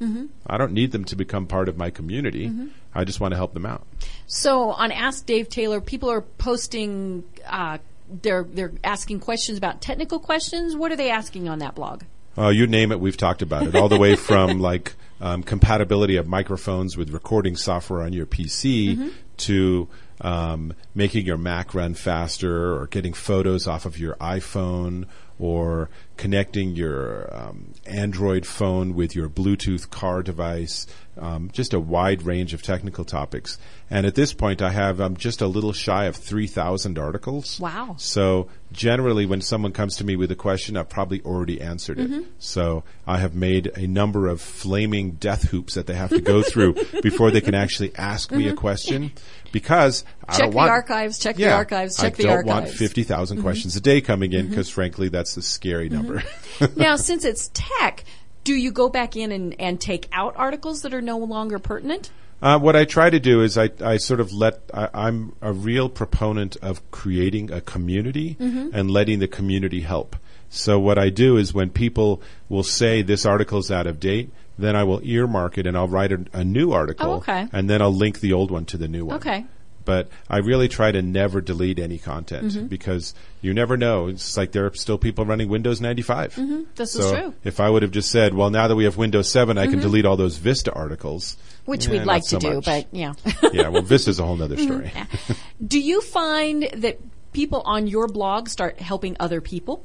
I don't need them to become part of my community. I just want to help them out. So on Ask Dave Taylor, people are posting. Uh, they're they're asking questions about technical questions. What are they asking on that blog? Uh, you name it, we've talked about it. All the way from <laughs> like um, compatibility of microphones with recording software on your PC to um, making your Mac run faster, or getting photos off of your iPhone, or connecting your um, Android phone with your Bluetooth car device. Um, just a wide range of technical topics. And at this point, I have um, just a little shy of 3,000 articles. Wow. So generally, when someone comes to me with a question, I've probably already answered it. So I have made a number of flaming death hoops that they have to go <laughs> through before they can actually ask me a question. Because I Check don't the want, archives, check the archives, check I the don't want archives. Mm-hmm. questions a day coming in because, frankly, that's a scary number. now, <laughs> since it's tech, do you go back in and, and take out articles that are no longer pertinent? Uh, what I try to do is I, I sort of let I, I'm a real proponent of creating a community and letting the community help. So what I do is when people will say this article's out of date, then I will earmark it and I'll write a, a new article, Oh, okay. and then I'll link the old one to the new one. Okay. But I really try to never delete any content Mm-hmm. because you never know. It's like there are still people running Windows 95. Mm-hmm. This is true. Mm-hmm. If I would have just said, well, now that we have Windows 7, I can delete all those Vista articles. Which eh, we'd like to so do, much. but yeah. <laughs> yeah, well, Vista's a whole other story. do you find that people on your blog start helping other people?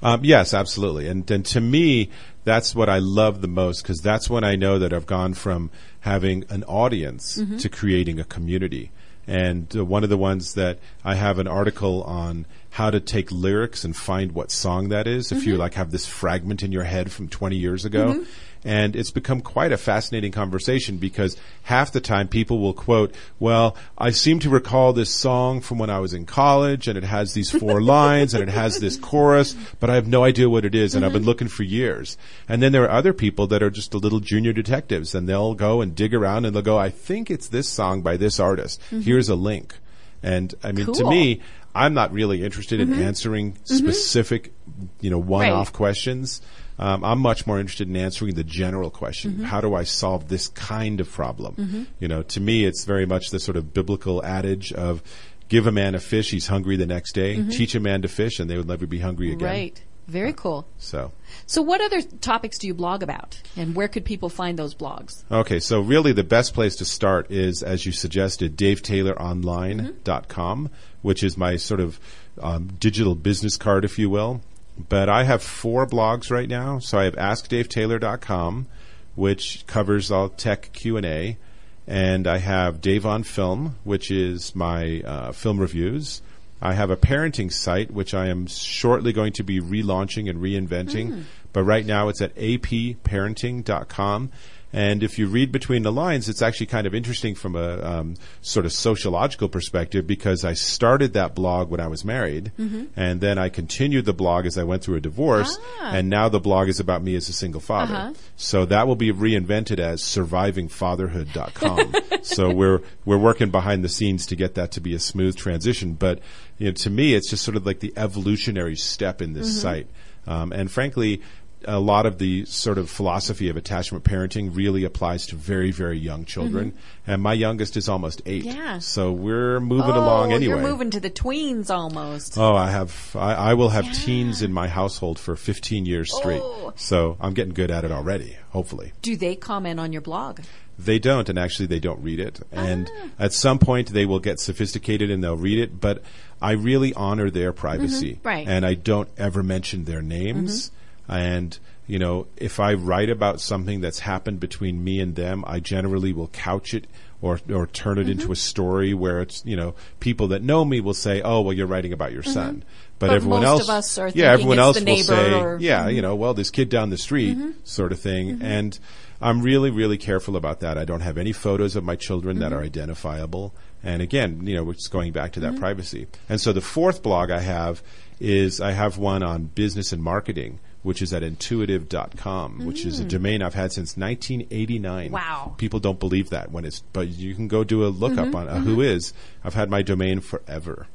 Um, yes, absolutely. And, and to me, that's what I love the most because that's when I know that I've gone from having an audience to creating a community. And uh, one of the ones that I have an article on how to take lyrics and find what song that is if you like have this fragment in your head from 20 years ago. And it's become quite a fascinating conversation because half the time people will quote, well, I seem to recall this song from when I was in college and it has these four <laughs> lines and it has this chorus, but I have no idea what it is and I've been mm-hmm. looking for years. And then there are other people that are just a little junior detectives and they'll go and dig around and they'll go, I think it's this song by this artist. Mm-hmm. Here's a link. And I mean, to me, I'm not really interested in mm-hmm. answering specific, you know, one-off Right. questions. Um, I'm much more interested in answering the general question: mm-hmm. How do I solve this kind of problem? Mm-hmm. You know, to me, it's very much the sort of biblical adage of "Give a man a fish, he's hungry the next day. Mm-hmm. Teach a man to fish, and they would never be hungry again." Right. Very uh, cool. So. So, what other topics do you blog about, and where could people find those blogs? Okay, so really the best place to start is, as you suggested, davetayloronline.com, which is my sort of um, digital business card, if you will. But I have four blogs right now. So I have askdavetaylor.com, which covers all tech Q&A. And I have Dave on Film, which is my uh, film reviews. I have a parenting site, which I am shortly going to be relaunching and reinventing. But right now it's at apparenting.com. And if you read between the lines, it's actually kind of interesting from a um, sort of sociological perspective because I started that blog when I was married, and then I continued the blog as I went through a divorce, and now the blog is about me as a single father. So that will be reinvented as survivingfatherhood.com. <laughs> so we're we're working behind the scenes to get that to be a smooth transition. But you know, to me, it's just sort of like the evolutionary step in this site. Um, and frankly, a lot of the sort of philosophy of attachment parenting really applies to very, very young children. Mm-hmm. And my youngest is almost eight. Yeah. So we're moving oh, along oh, anyway. you're moving to the tweens almost. Oh, I have. I, I will have teens in my household for 15 years straight. Oh. So I'm getting good at it already. Hopefully, Do they comment on your blog? they don't, and actually they don't read it. And ah. at some point they will get sophisticated and they'll read it. But I really honor their privacy, mm-hmm. Right. And I don't ever mention their names. Mm-hmm. And you know, if I write about something that's happened between me and them, I generally will couch it or or turn it into a mm-hmm. story where it's you know people that know me will say, "Oh, well, you're writing about your mm-hmm. son." But, But everyone most else, of us are yeah, everyone it's else the will say, or- yeah, mm-hmm. you know, well, this kid down the street, sort of thing. And I'm really, really careful about that. I don't have any photos of my children that are identifiable. And again, you know, it's going back to that privacy. And so the fourth blog I have is I have one on business and marketing, which is at intuitive.com, which is a domain I've had since 1989. Mm. Wow. People don't believe that when it's, but you can go do a lookup Mm-hmm, on uh, WHOIS. I've had my domain forever.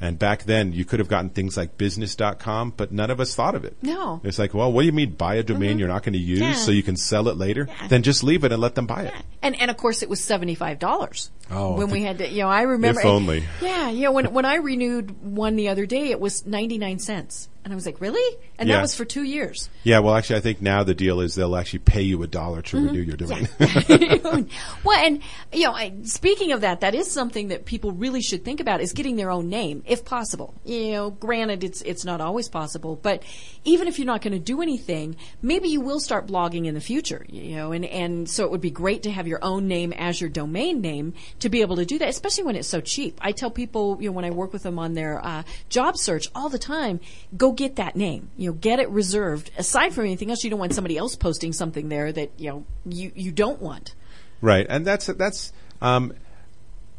And back then, you could have gotten things like business.com, but none of us thought of it. No. It's like, well, what do you mean buy a domain you're not going to use Yeah. so you can sell it later? Yeah. Then just leave it and let them buy it. And and of course it was seventy five dollars. Oh, when we had to, you know, I remember. If only. Yeah, yeah. When when I renewed one the other day, it was ninety nine cents, and I was like, really? And Yeah. that was for two years. Yeah, well, actually, I think now the deal is they'll actually pay you a dollar to renew your domain. <laughs> well, and you know, I, speaking of that, that is something that people really should think about is getting their own name, if possible. You know, granted, it's it's not always possible, but even if you're not going to do anything, maybe you will start blogging in the future. You know, and and so it would be great to have your own name as your domain name to be able to do that, especially when it's so cheap. I tell people, you know, when I work with them on their uh, job search all the time, go get that name. You know, get it reserved. Aside from anything else, you don't want somebody else posting something there that you know you you don't want. Right, and that's that's um,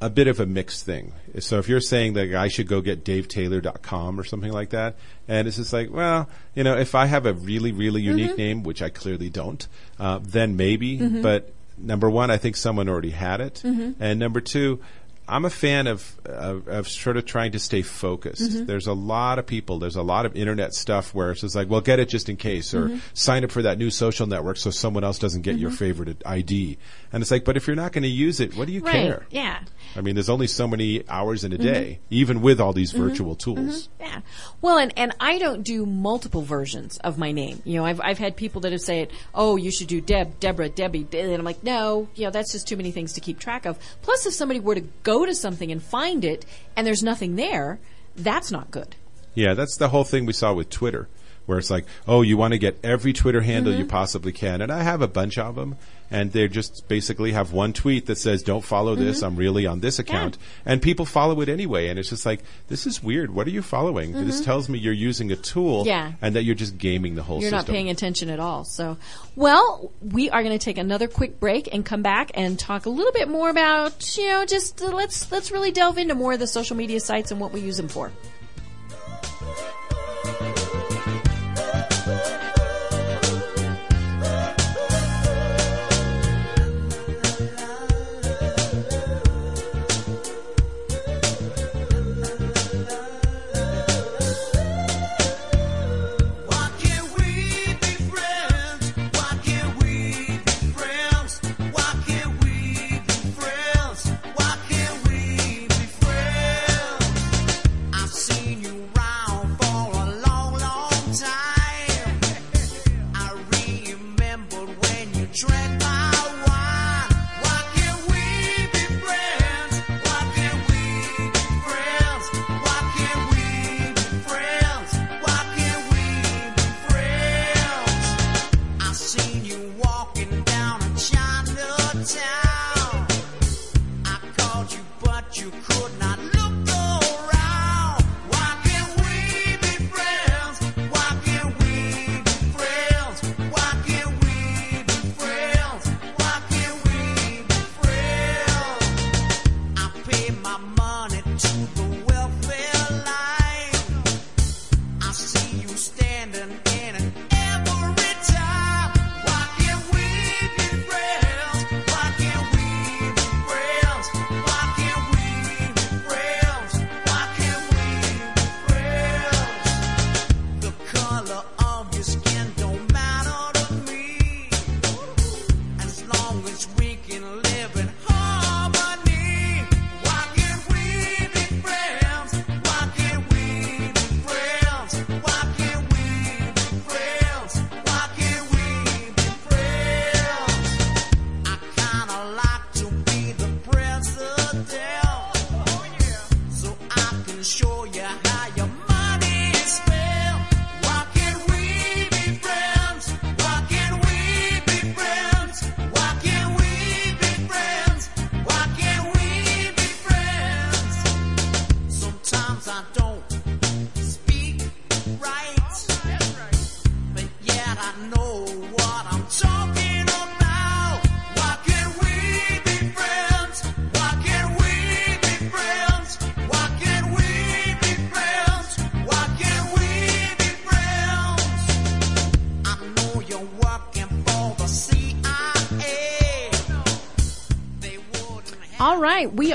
a bit of a mixed thing. So if you're saying that I should go get DaveTaylor.com or something like that, and it's just like, well, you know, if I have a really really unique Mm-hmm. name, which I clearly don't, uh, then maybe. Mm-hmm. But number one, I think someone already had it, and number two. I'm a fan of, of of sort of trying to stay focused. Mm-hmm. There's a lot of people. There's a lot of internet stuff where it's just like, well, get it just in case, or Mm-hmm. sign up for that new social network so someone else doesn't get your favorite ID. And it's like, but if you're not going to use it, what do you Right. care? Yeah. I mean, there's only so many hours in a Mm-hmm. day, even with all these virtual tools. Yeah. Well, and, and I don't do multiple versions of my name. You know, I've, I've had people that have said, oh, you should do Deb, Deborah, Debbie. And I'm like, no, you know, that's just too many things to keep track of. Plus, if somebody were to go to something and find it and there's nothing there, that's not good. Yeah, that's the whole thing we saw with Twitter, where it's like, oh, you want to get every Twitter handle Mm-hmm. you possibly can. And I have a bunch of them, and they just basically have one tweet that says, don't follow this, Mm-hmm. I'm really on this account. And people follow it anyway. And it's just like, this is weird. What are you following? This tells me you're using a tool Mm-hmm. Yeah. and that you're just gaming the whole You're system. not paying attention at all. So, well, we are going to take another quick break and come back and talk a little bit more about, you know, just uh, let's let's really delve into more of the social media sites and what we use them for.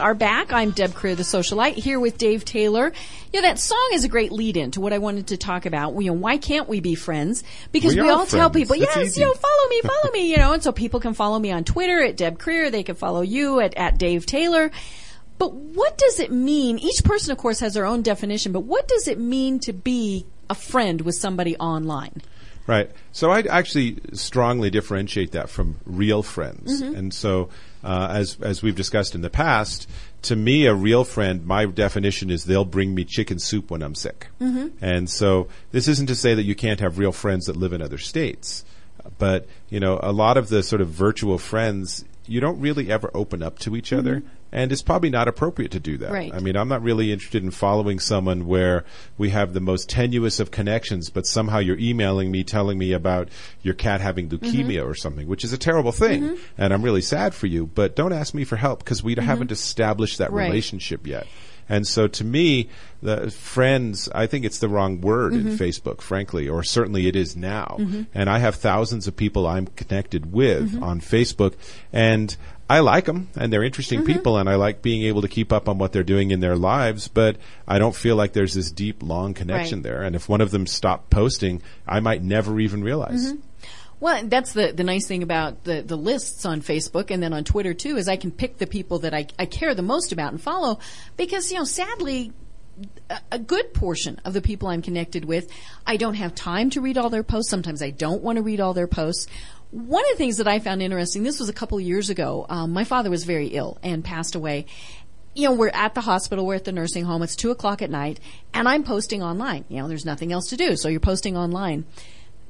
Are back. I'm Deb Creer, the socialite, here with Dave Taylor. You know, that song is a great lead-in to what I wanted to talk about. You know, why can't we be friends? Because We we, all tell people, It's yes, easy. you know, follow me, <laughs> follow me, you know, and so people can follow me on Twitter at Deb Creer. They can follow you at, at Dave Taylor. But what does it mean? Each person, of course, has their own definition, but what does it mean to be a friend with somebody online? Right. So I actually strongly differentiate that from real friends. Mm-hmm. And so, uh, as as we've discussed in the past, to me, a real friend, my definition is they'll bring me chicken soup when I'm sick. Mm-hmm. And so, this isn't to say that you can't have real friends that live in other states, but you know, a lot of the sort of virtual friends, you don't really ever open up to each mm-hmm. other. And it's probably not appropriate to do that. Mm-hmm. Right. I mean, I'm not really interested in following someone where we have the most tenuous of connections, but somehow you're emailing me telling me about your cat having mm-hmm. leukemia or something, which is a terrible thing. Mm-hmm. And I'm really sad for you, but don't ask me for help because we haven't established that Right. relationship yet. And so to me, the friends, I think it's the wrong word Mm-hmm. in Facebook, frankly, or certainly it is now. And I have thousands of people I'm connected with Mm-hmm. on Facebook and I like them and they're interesting Mm-hmm. people and I like being able to keep up on what they're doing in their lives, but I don't feel like there's this deep, long connection Right. there. And if one of them stopped posting, I might never even realize. Well, that's the, the nice thing about the, the lists on Facebook and then on Twitter too, is I can pick the people that I, I care the most about and follow because, you know, sadly, a, a good portion of the people I'm connected with, I don't have time to read all their posts. Sometimes I don't want to read all their posts. One of the things that I found interesting, this was a couple of years ago, um, my father was very ill and passed away you know, we're at the hospital, we're at the nursing home, it's two o'clock at night, and I'm posting online. You know, there's nothing else to do, so you're posting online.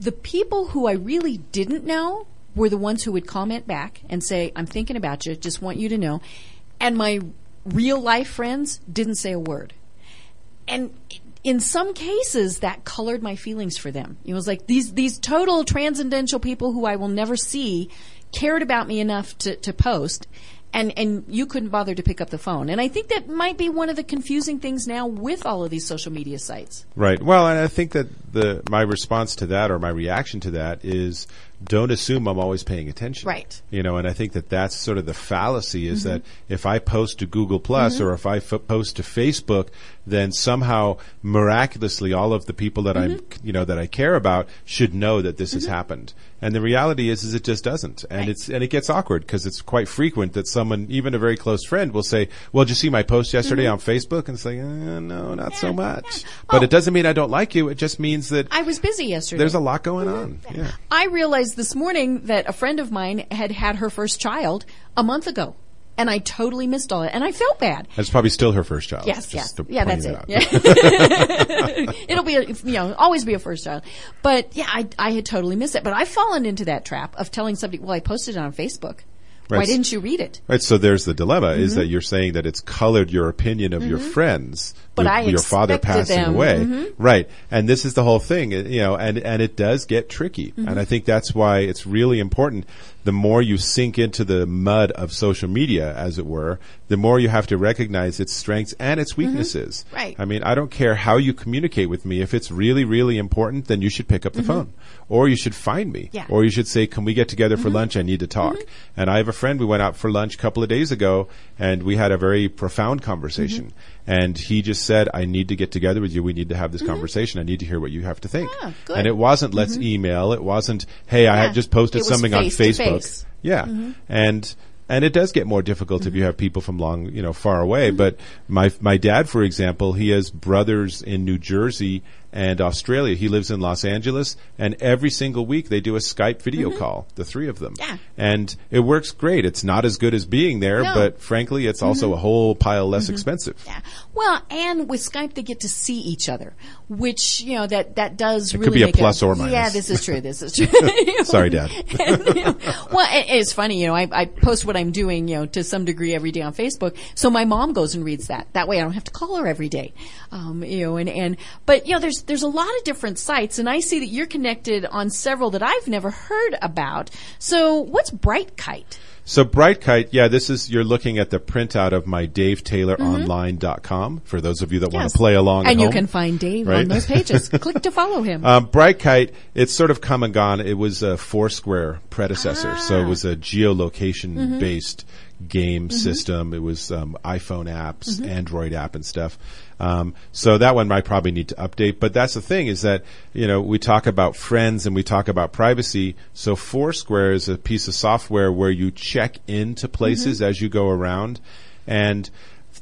The people who I really didn't know were the ones who would comment back and say, I'm thinking about you, just want you to know. And my real life friends didn't say a word. And in some cases, that colored my feelings for them. It was like these, these total transcendental people who I will never see cared about me enough to, to post and and you couldn't bother to pick up the phone. And I think that might be one of the confusing things now with all of these social media sites. Right. Well, and I think that the my response to that or my reaction to that is don't assume I'm always paying attention. Right. Mm-hmm. You know, and I think that that's sort of the fallacy is that if I post to Google Plus or if I f- post to Facebook, then somehow miraculously all of the people that I'm, Mm-hmm. you know, that I care about should know that this has happened. And the reality is, is it just doesn't. And Right. it's, and it gets awkward because it's quite frequent that someone, even a very close friend will say, well, did you see my post yesterday on Facebook? And it's like, uh, no, not so Mm-hmm. Yeah, much. But it doesn't mean I don't like you. It just means that I was busy yesterday. there's a lot going on. Yeah. I realized this morning that a friend of mine had had her first child a month ago. And I totally missed all it. And I felt bad. That's probably still her first child. Yes, yes. Yeah, that's it. Yeah. <laughs> <laughs> It'll be, a, you know, always be a first child. But yeah, I, I had totally missed it. But I've fallen into that trap of telling somebody, well, I posted it on Facebook. Why didn't you read it? Right, so there's the dilemma is Mm-hmm. that you're saying that it's colored your opinion of your friends But with I your father passing them. away. Mhm. Right. And this is the whole thing, you know, and, and it does get tricky. Mm-hmm. And I think that's why it's really important. The more you sink into the mud of social media, as it were, the more you have to recognize its strengths and its weaknesses. Mm-hmm. Right. I mean, I don't care how you communicate with me. If it's really, really important, then you should pick up the phone. Or you should find me. Mm-hmm. Yeah. Or you should say, can we get together Mm-hmm. for lunch? I need to talk. And I have a friend, we went out for lunch a couple of days ago and we had a very profound conversation. Mm-hmm. And he just said, I need to get together with you. We need to have this conversation. I need to hear what you have to think. Mm-hmm. Ah. And it wasn't, let's email. It wasn't, hey, I Yeah. have just posted something on Facebook. face. Yeah. And, and it does get more difficult if you have people from long, you know, far away. But my, my dad, for example, he has brothers in New Jersey and Australia. He lives in Los Angeles and every single week they do a Skype video mm-hmm. call, the three of them. Yeah. And it works great. It's not as good as being there, No. but frankly, it's also mm-hmm. a whole pile less mm-hmm. expensive. Yeah. Well, and with Skype, they get to see each other, which you know that that does It really could be a plus or minus. Yeah, this is true. This is <laughs> true. <laughs> Sorry, Dad. and, you know, well, it, it's funny, you know, I, I post what I'm doing, you know, to some degree every day on Facebook. So my mom goes and reads that. That way I don't have to call her every day. Um, you know, and, and, but you know, there's, there's a lot of different sites and I see that you're connected on several that I've never heard about. So what's Brightkite? So Brightkite, yeah, this is you're looking at the printout of my DaveTaylorOnline.com mm-hmm. for those of you that want to play along. And you home. can find Dave Right. on those pages. <laughs> Click to follow him. Um, Brightkite, it's sort of come and gone. It was a Foursquare predecessor, so it ah. was a geolocation mm-hmm. based game system. It was um, iPhone apps, Android app, and stuff. Um, so that one might probably need to update. But that's the thing is that you know we talk about friends and we talk about privacy. So Foursquare is a piece of software where you check into places as you go around, and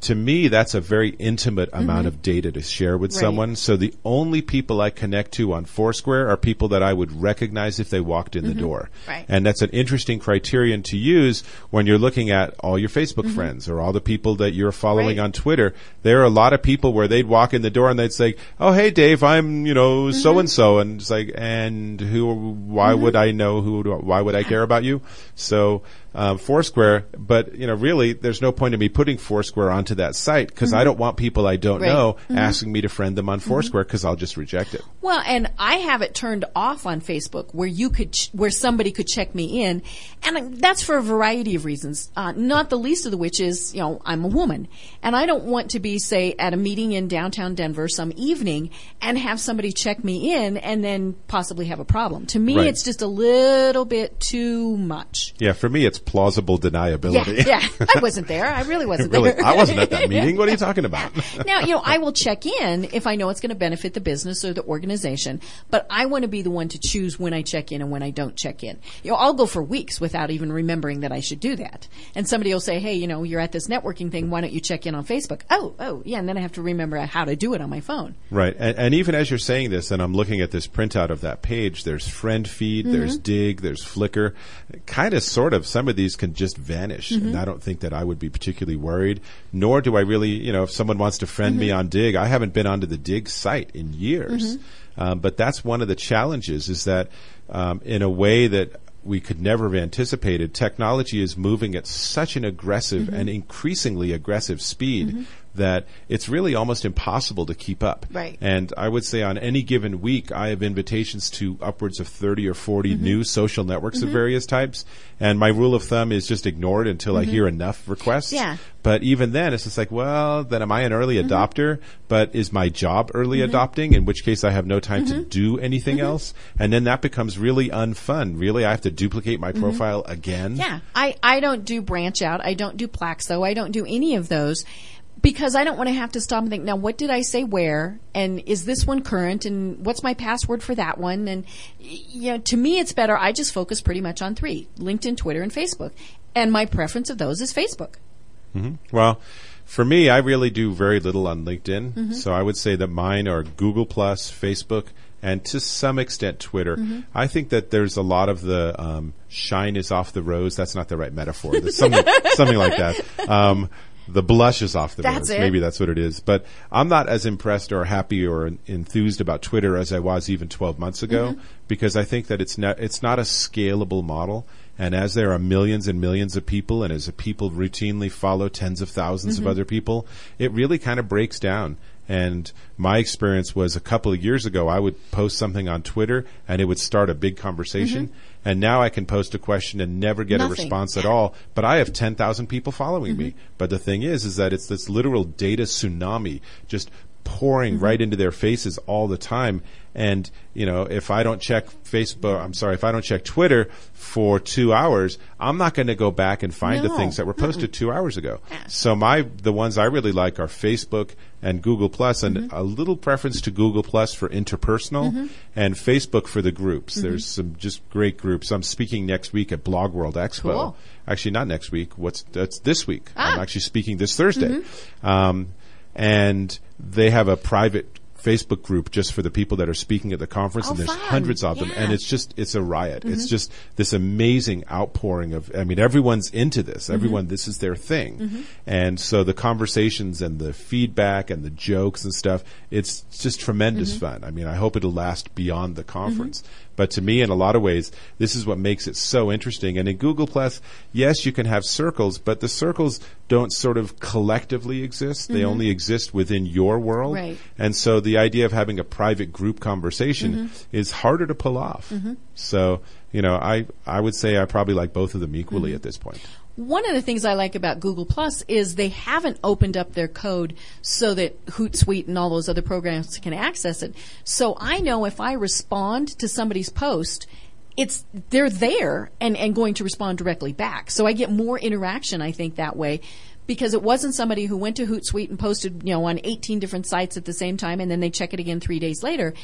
to me, that's a very intimate mm-hmm. amount of data to share with Right. someone. So the only people I connect to on Foursquare are people that I would recognize if they walked in the mm-hmm. door. Right. And that's an interesting criterion to use when you're looking at all your Facebook mm-hmm. friends or all the people that you're following Right. on Twitter. There are a lot of people where they'd walk in the door and they'd say, "Oh, hey Dave, I'm, you know, so and so." And it's like, "And who why would I know who why would I care about you?" So, um, Foursquare, but you know, really, there's no point in me putting Foursquare onto that site because I don't want people I don't Right. know asking me to friend them on Foursquare because I'll just reject it. Well, and I have it turned off on Facebook where you could, ch- where somebody could check me in, and that's for a variety of reasons. Uh, not the least of the which is, you know, I'm a woman, and I don't want to be, say, at a meeting in downtown Denver some evening and have somebody check me in and then possibly have a problem. To me, Right. it's just a little bit too much. Yeah, for me, it's plausible Yeah, deniability. yeah. <laughs> I wasn't there. I really wasn't really, there. I wasn't at that <laughs> meeting. What are you talking about? <laughs> now, you know, I will check in if I know it's going to benefit the business or the organization, but I want to be the one to choose when I check in and when I don't check in. You know, I'll go for weeks without even remembering that I should do that. And somebody will say, hey, you know, you're at this networking thing. Why don't you check in on Facebook? Oh, oh, yeah. And then I have to remember how to do it on my phone. Right. And, and even as you're saying this, and I'm looking at this printout of that page, there's FriendFeed, Mm-hmm. there's Digg, there's Flickr. Kind of, sort of, some of these can just vanish. Mm-hmm. And I don't think that I would be particularly worried, nor do I really, you know, if someone wants to friend me Mm-hmm. on Digg, I haven't been onto the Digg site in years. Um, but that's one of the challenges is that um, in a way that we could never have anticipated, technology is moving at such an aggressive and increasingly aggressive speed that it's really almost impossible to keep up. Right. And I would say on any given week, I have invitations to upwards of 30 or 40 Mm-hmm. new social networks of various types. And my rule of thumb is just ignore it until I hear enough requests. Mm-hmm. Yeah. But even then, it's just like, well, then am I an early Mm-hmm. adopter? But is my job early adopting? In which case I have no time Mm-hmm. to do anything else. And then that becomes really unfun. Really, I have to duplicate my profile again. Mm-hmm. Yeah. I, I don't do BranchOut. I don't do Plaxo. I don't do any of those because I don't want to have to stop and think, now what did I say where? And is this one current? And what's my password for that one? And, you know, to me, it's better. I just focus pretty much on three LinkedIn, Twitter, and Facebook. And my preference of those is Facebook. Well, for me, I really do very little on LinkedIn. Mm-hmm. So I would say that mine are Google Plus, Facebook, and to some extent Twitter. Mm-hmm. I think that there's a lot of the um, shine is off the rose. That's not the right metaphor. There's something, something like that. <laughs> Um, the blush is off the That's it. Maybe that's what it is. But I'm not as impressed or happy or enthused about Twitter as I was even 12 months ago Mm-hmm. because I think that it's not it's not a scalable model. And as there are millions and millions of people, and as people routinely follow tens of 1000s Mm-hmm. of other people, it really kind of breaks down. And my experience was a couple of years ago, I would post something on Twitter and it would start a big conversation. And now I can post a question and never get a Mm-hmm. Response at all. But I have 10,000 people following me. But the thing is, is that it's this literal data tsunami just pouring right into their faces all the time. And, you know, if I don't check Facebook, I'm sorry, if I don't check Twitter for two hours, I'm not going to go back and find the things that were posted two hours ago. So my, the ones I really like are Facebook and Google Plus and a little preference to Google Plus for interpersonal and Facebook for the groups. There's some just great groups. I'm speaking next week at Blog World Expo. Cool. Actually, not next week. What's, that's this week. I'm Ah. actually speaking this Thursday. Um, and they have a private Facebook group just for the people that are speaking at the conference, Oh, and there's fun. hundreds of them, Yeah. Mm-hmm. and it's just it's a riot. It's just this amazing outpouring of. I mean, everyone's into this. Mm-hmm. Everyone, this is their thing, and so the conversations and the feedback and the jokes and stuff. It's just tremendous Mm-hmm. fun. I mean, I hope it'll last beyond the conference. But to me, in a lot of ways, this is what makes it so interesting. And in Google Plus, yes, you can have circles, but the circles don't sort of collectively exist. They mm-hmm. only exist within your world. Right. And so the idea of having a private group conversation mm-hmm. is harder to pull off. Mm-hmm. So, you know, I I would say I probably like both of them equally at this point. One of the things I like about Google Plus is they haven't opened up their code so that Hootsuite and all those other programs can access it. So I know if I respond to somebody's post, it's they're there and, and going to respond directly back. So I get more interaction, I think, that way. Because it wasn't somebody who went to Hootsuite and posted, you know, on 18 different sites at the same time and then they check it again three days later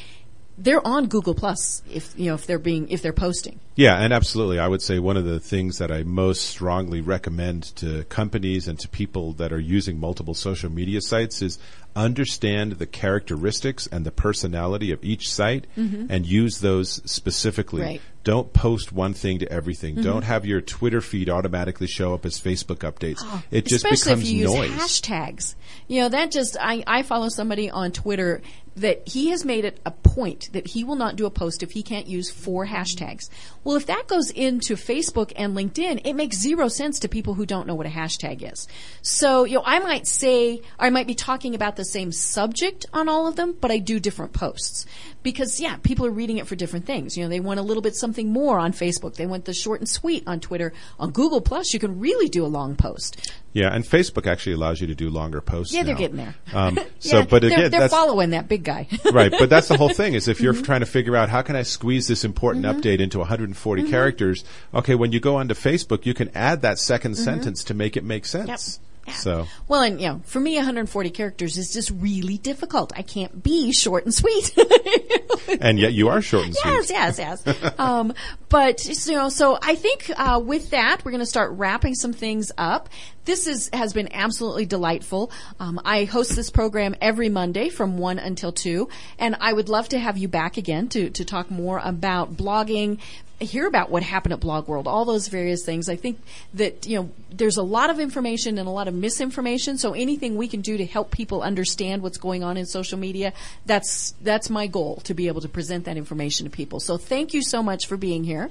they're on Google Plus if you know if they're being if they're posting. Yeah, and absolutely. I would say one of the things that I most strongly recommend to companies and to people that are using multiple social media sites is understand the characteristics and the personality of each site mm-hmm. and use those specifically. Right. Don't post one thing to everything. Mm-hmm. Don't have your Twitter feed automatically show up as Facebook updates. Oh, it just becomes if you noise. use hashtags. You know, that just I, I follow somebody on Twitter that he has made it a point that he will not do a post if he can't use four hashtags. Well, if that goes into Facebook and LinkedIn, it makes zero sense to people who don't know what a hashtag is. So, you know, I might say, I might be talking about the same subject on all of them, but I do different posts. Because, yeah, people are reading it for different things. You know, they want a little bit something more on Facebook. They want the short and sweet on Twitter. On Google Plus, you can really do a long post. Yeah, and Facebook actually allows you to do longer posts. Yeah, they're now. getting there. Um, <laughs> so, Yeah, but they're, again, they're that's following that big guy. <laughs> right. But that's the whole <laughs> thing is if you're Mm-hmm. trying to figure out how can I squeeze this important update into 140 Mm-hmm. characters. Okay, when you go onto Facebook, you can add that 2nd sentence to make it make sense. Mm-hmm. Yeah. So Well, and you know, for me, 140 characters is just really difficult. I can't be short and sweet. <laughs> and yet you are short and sweet. yes, yes, yes. um, but you know, so I think uh, with that, we're going to start wrapping some things up. This is has been absolutely delightful. Um, I host this program every Monday from one until two, and I would love to have you back again to to talk more about blogging. Hear about what happened at Blog World, all those various things. I think that you know there's a lot of information and a lot of misinformation. So anything we can do to help people understand what's going on in social media, that's that's my goal to be able to present that information to people. So thank you so much for being here.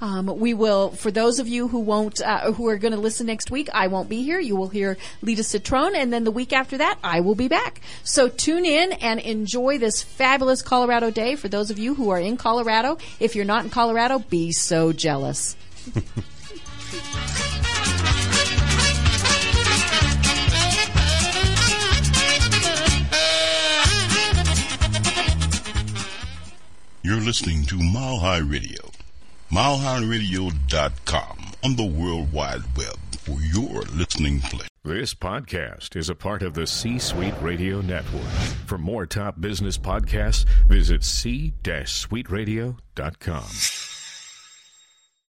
Um, we will, for those of you who won't, uh, who are going to listen next week, I won't be here. You will hear Lida Citroën, and then the week after that, I will be back. So tune in and enjoy this fabulous Colorado day. For those of you who are in Colorado, if you're not in Colorado, be so jealous. <laughs> You're listening to Mile High Radio. MileHighRadio.com on the World Wide Web for your listening pleasure. This podcast is a part of the C Suite Radio Network. For more top business podcasts, visit c-suiteradio.com.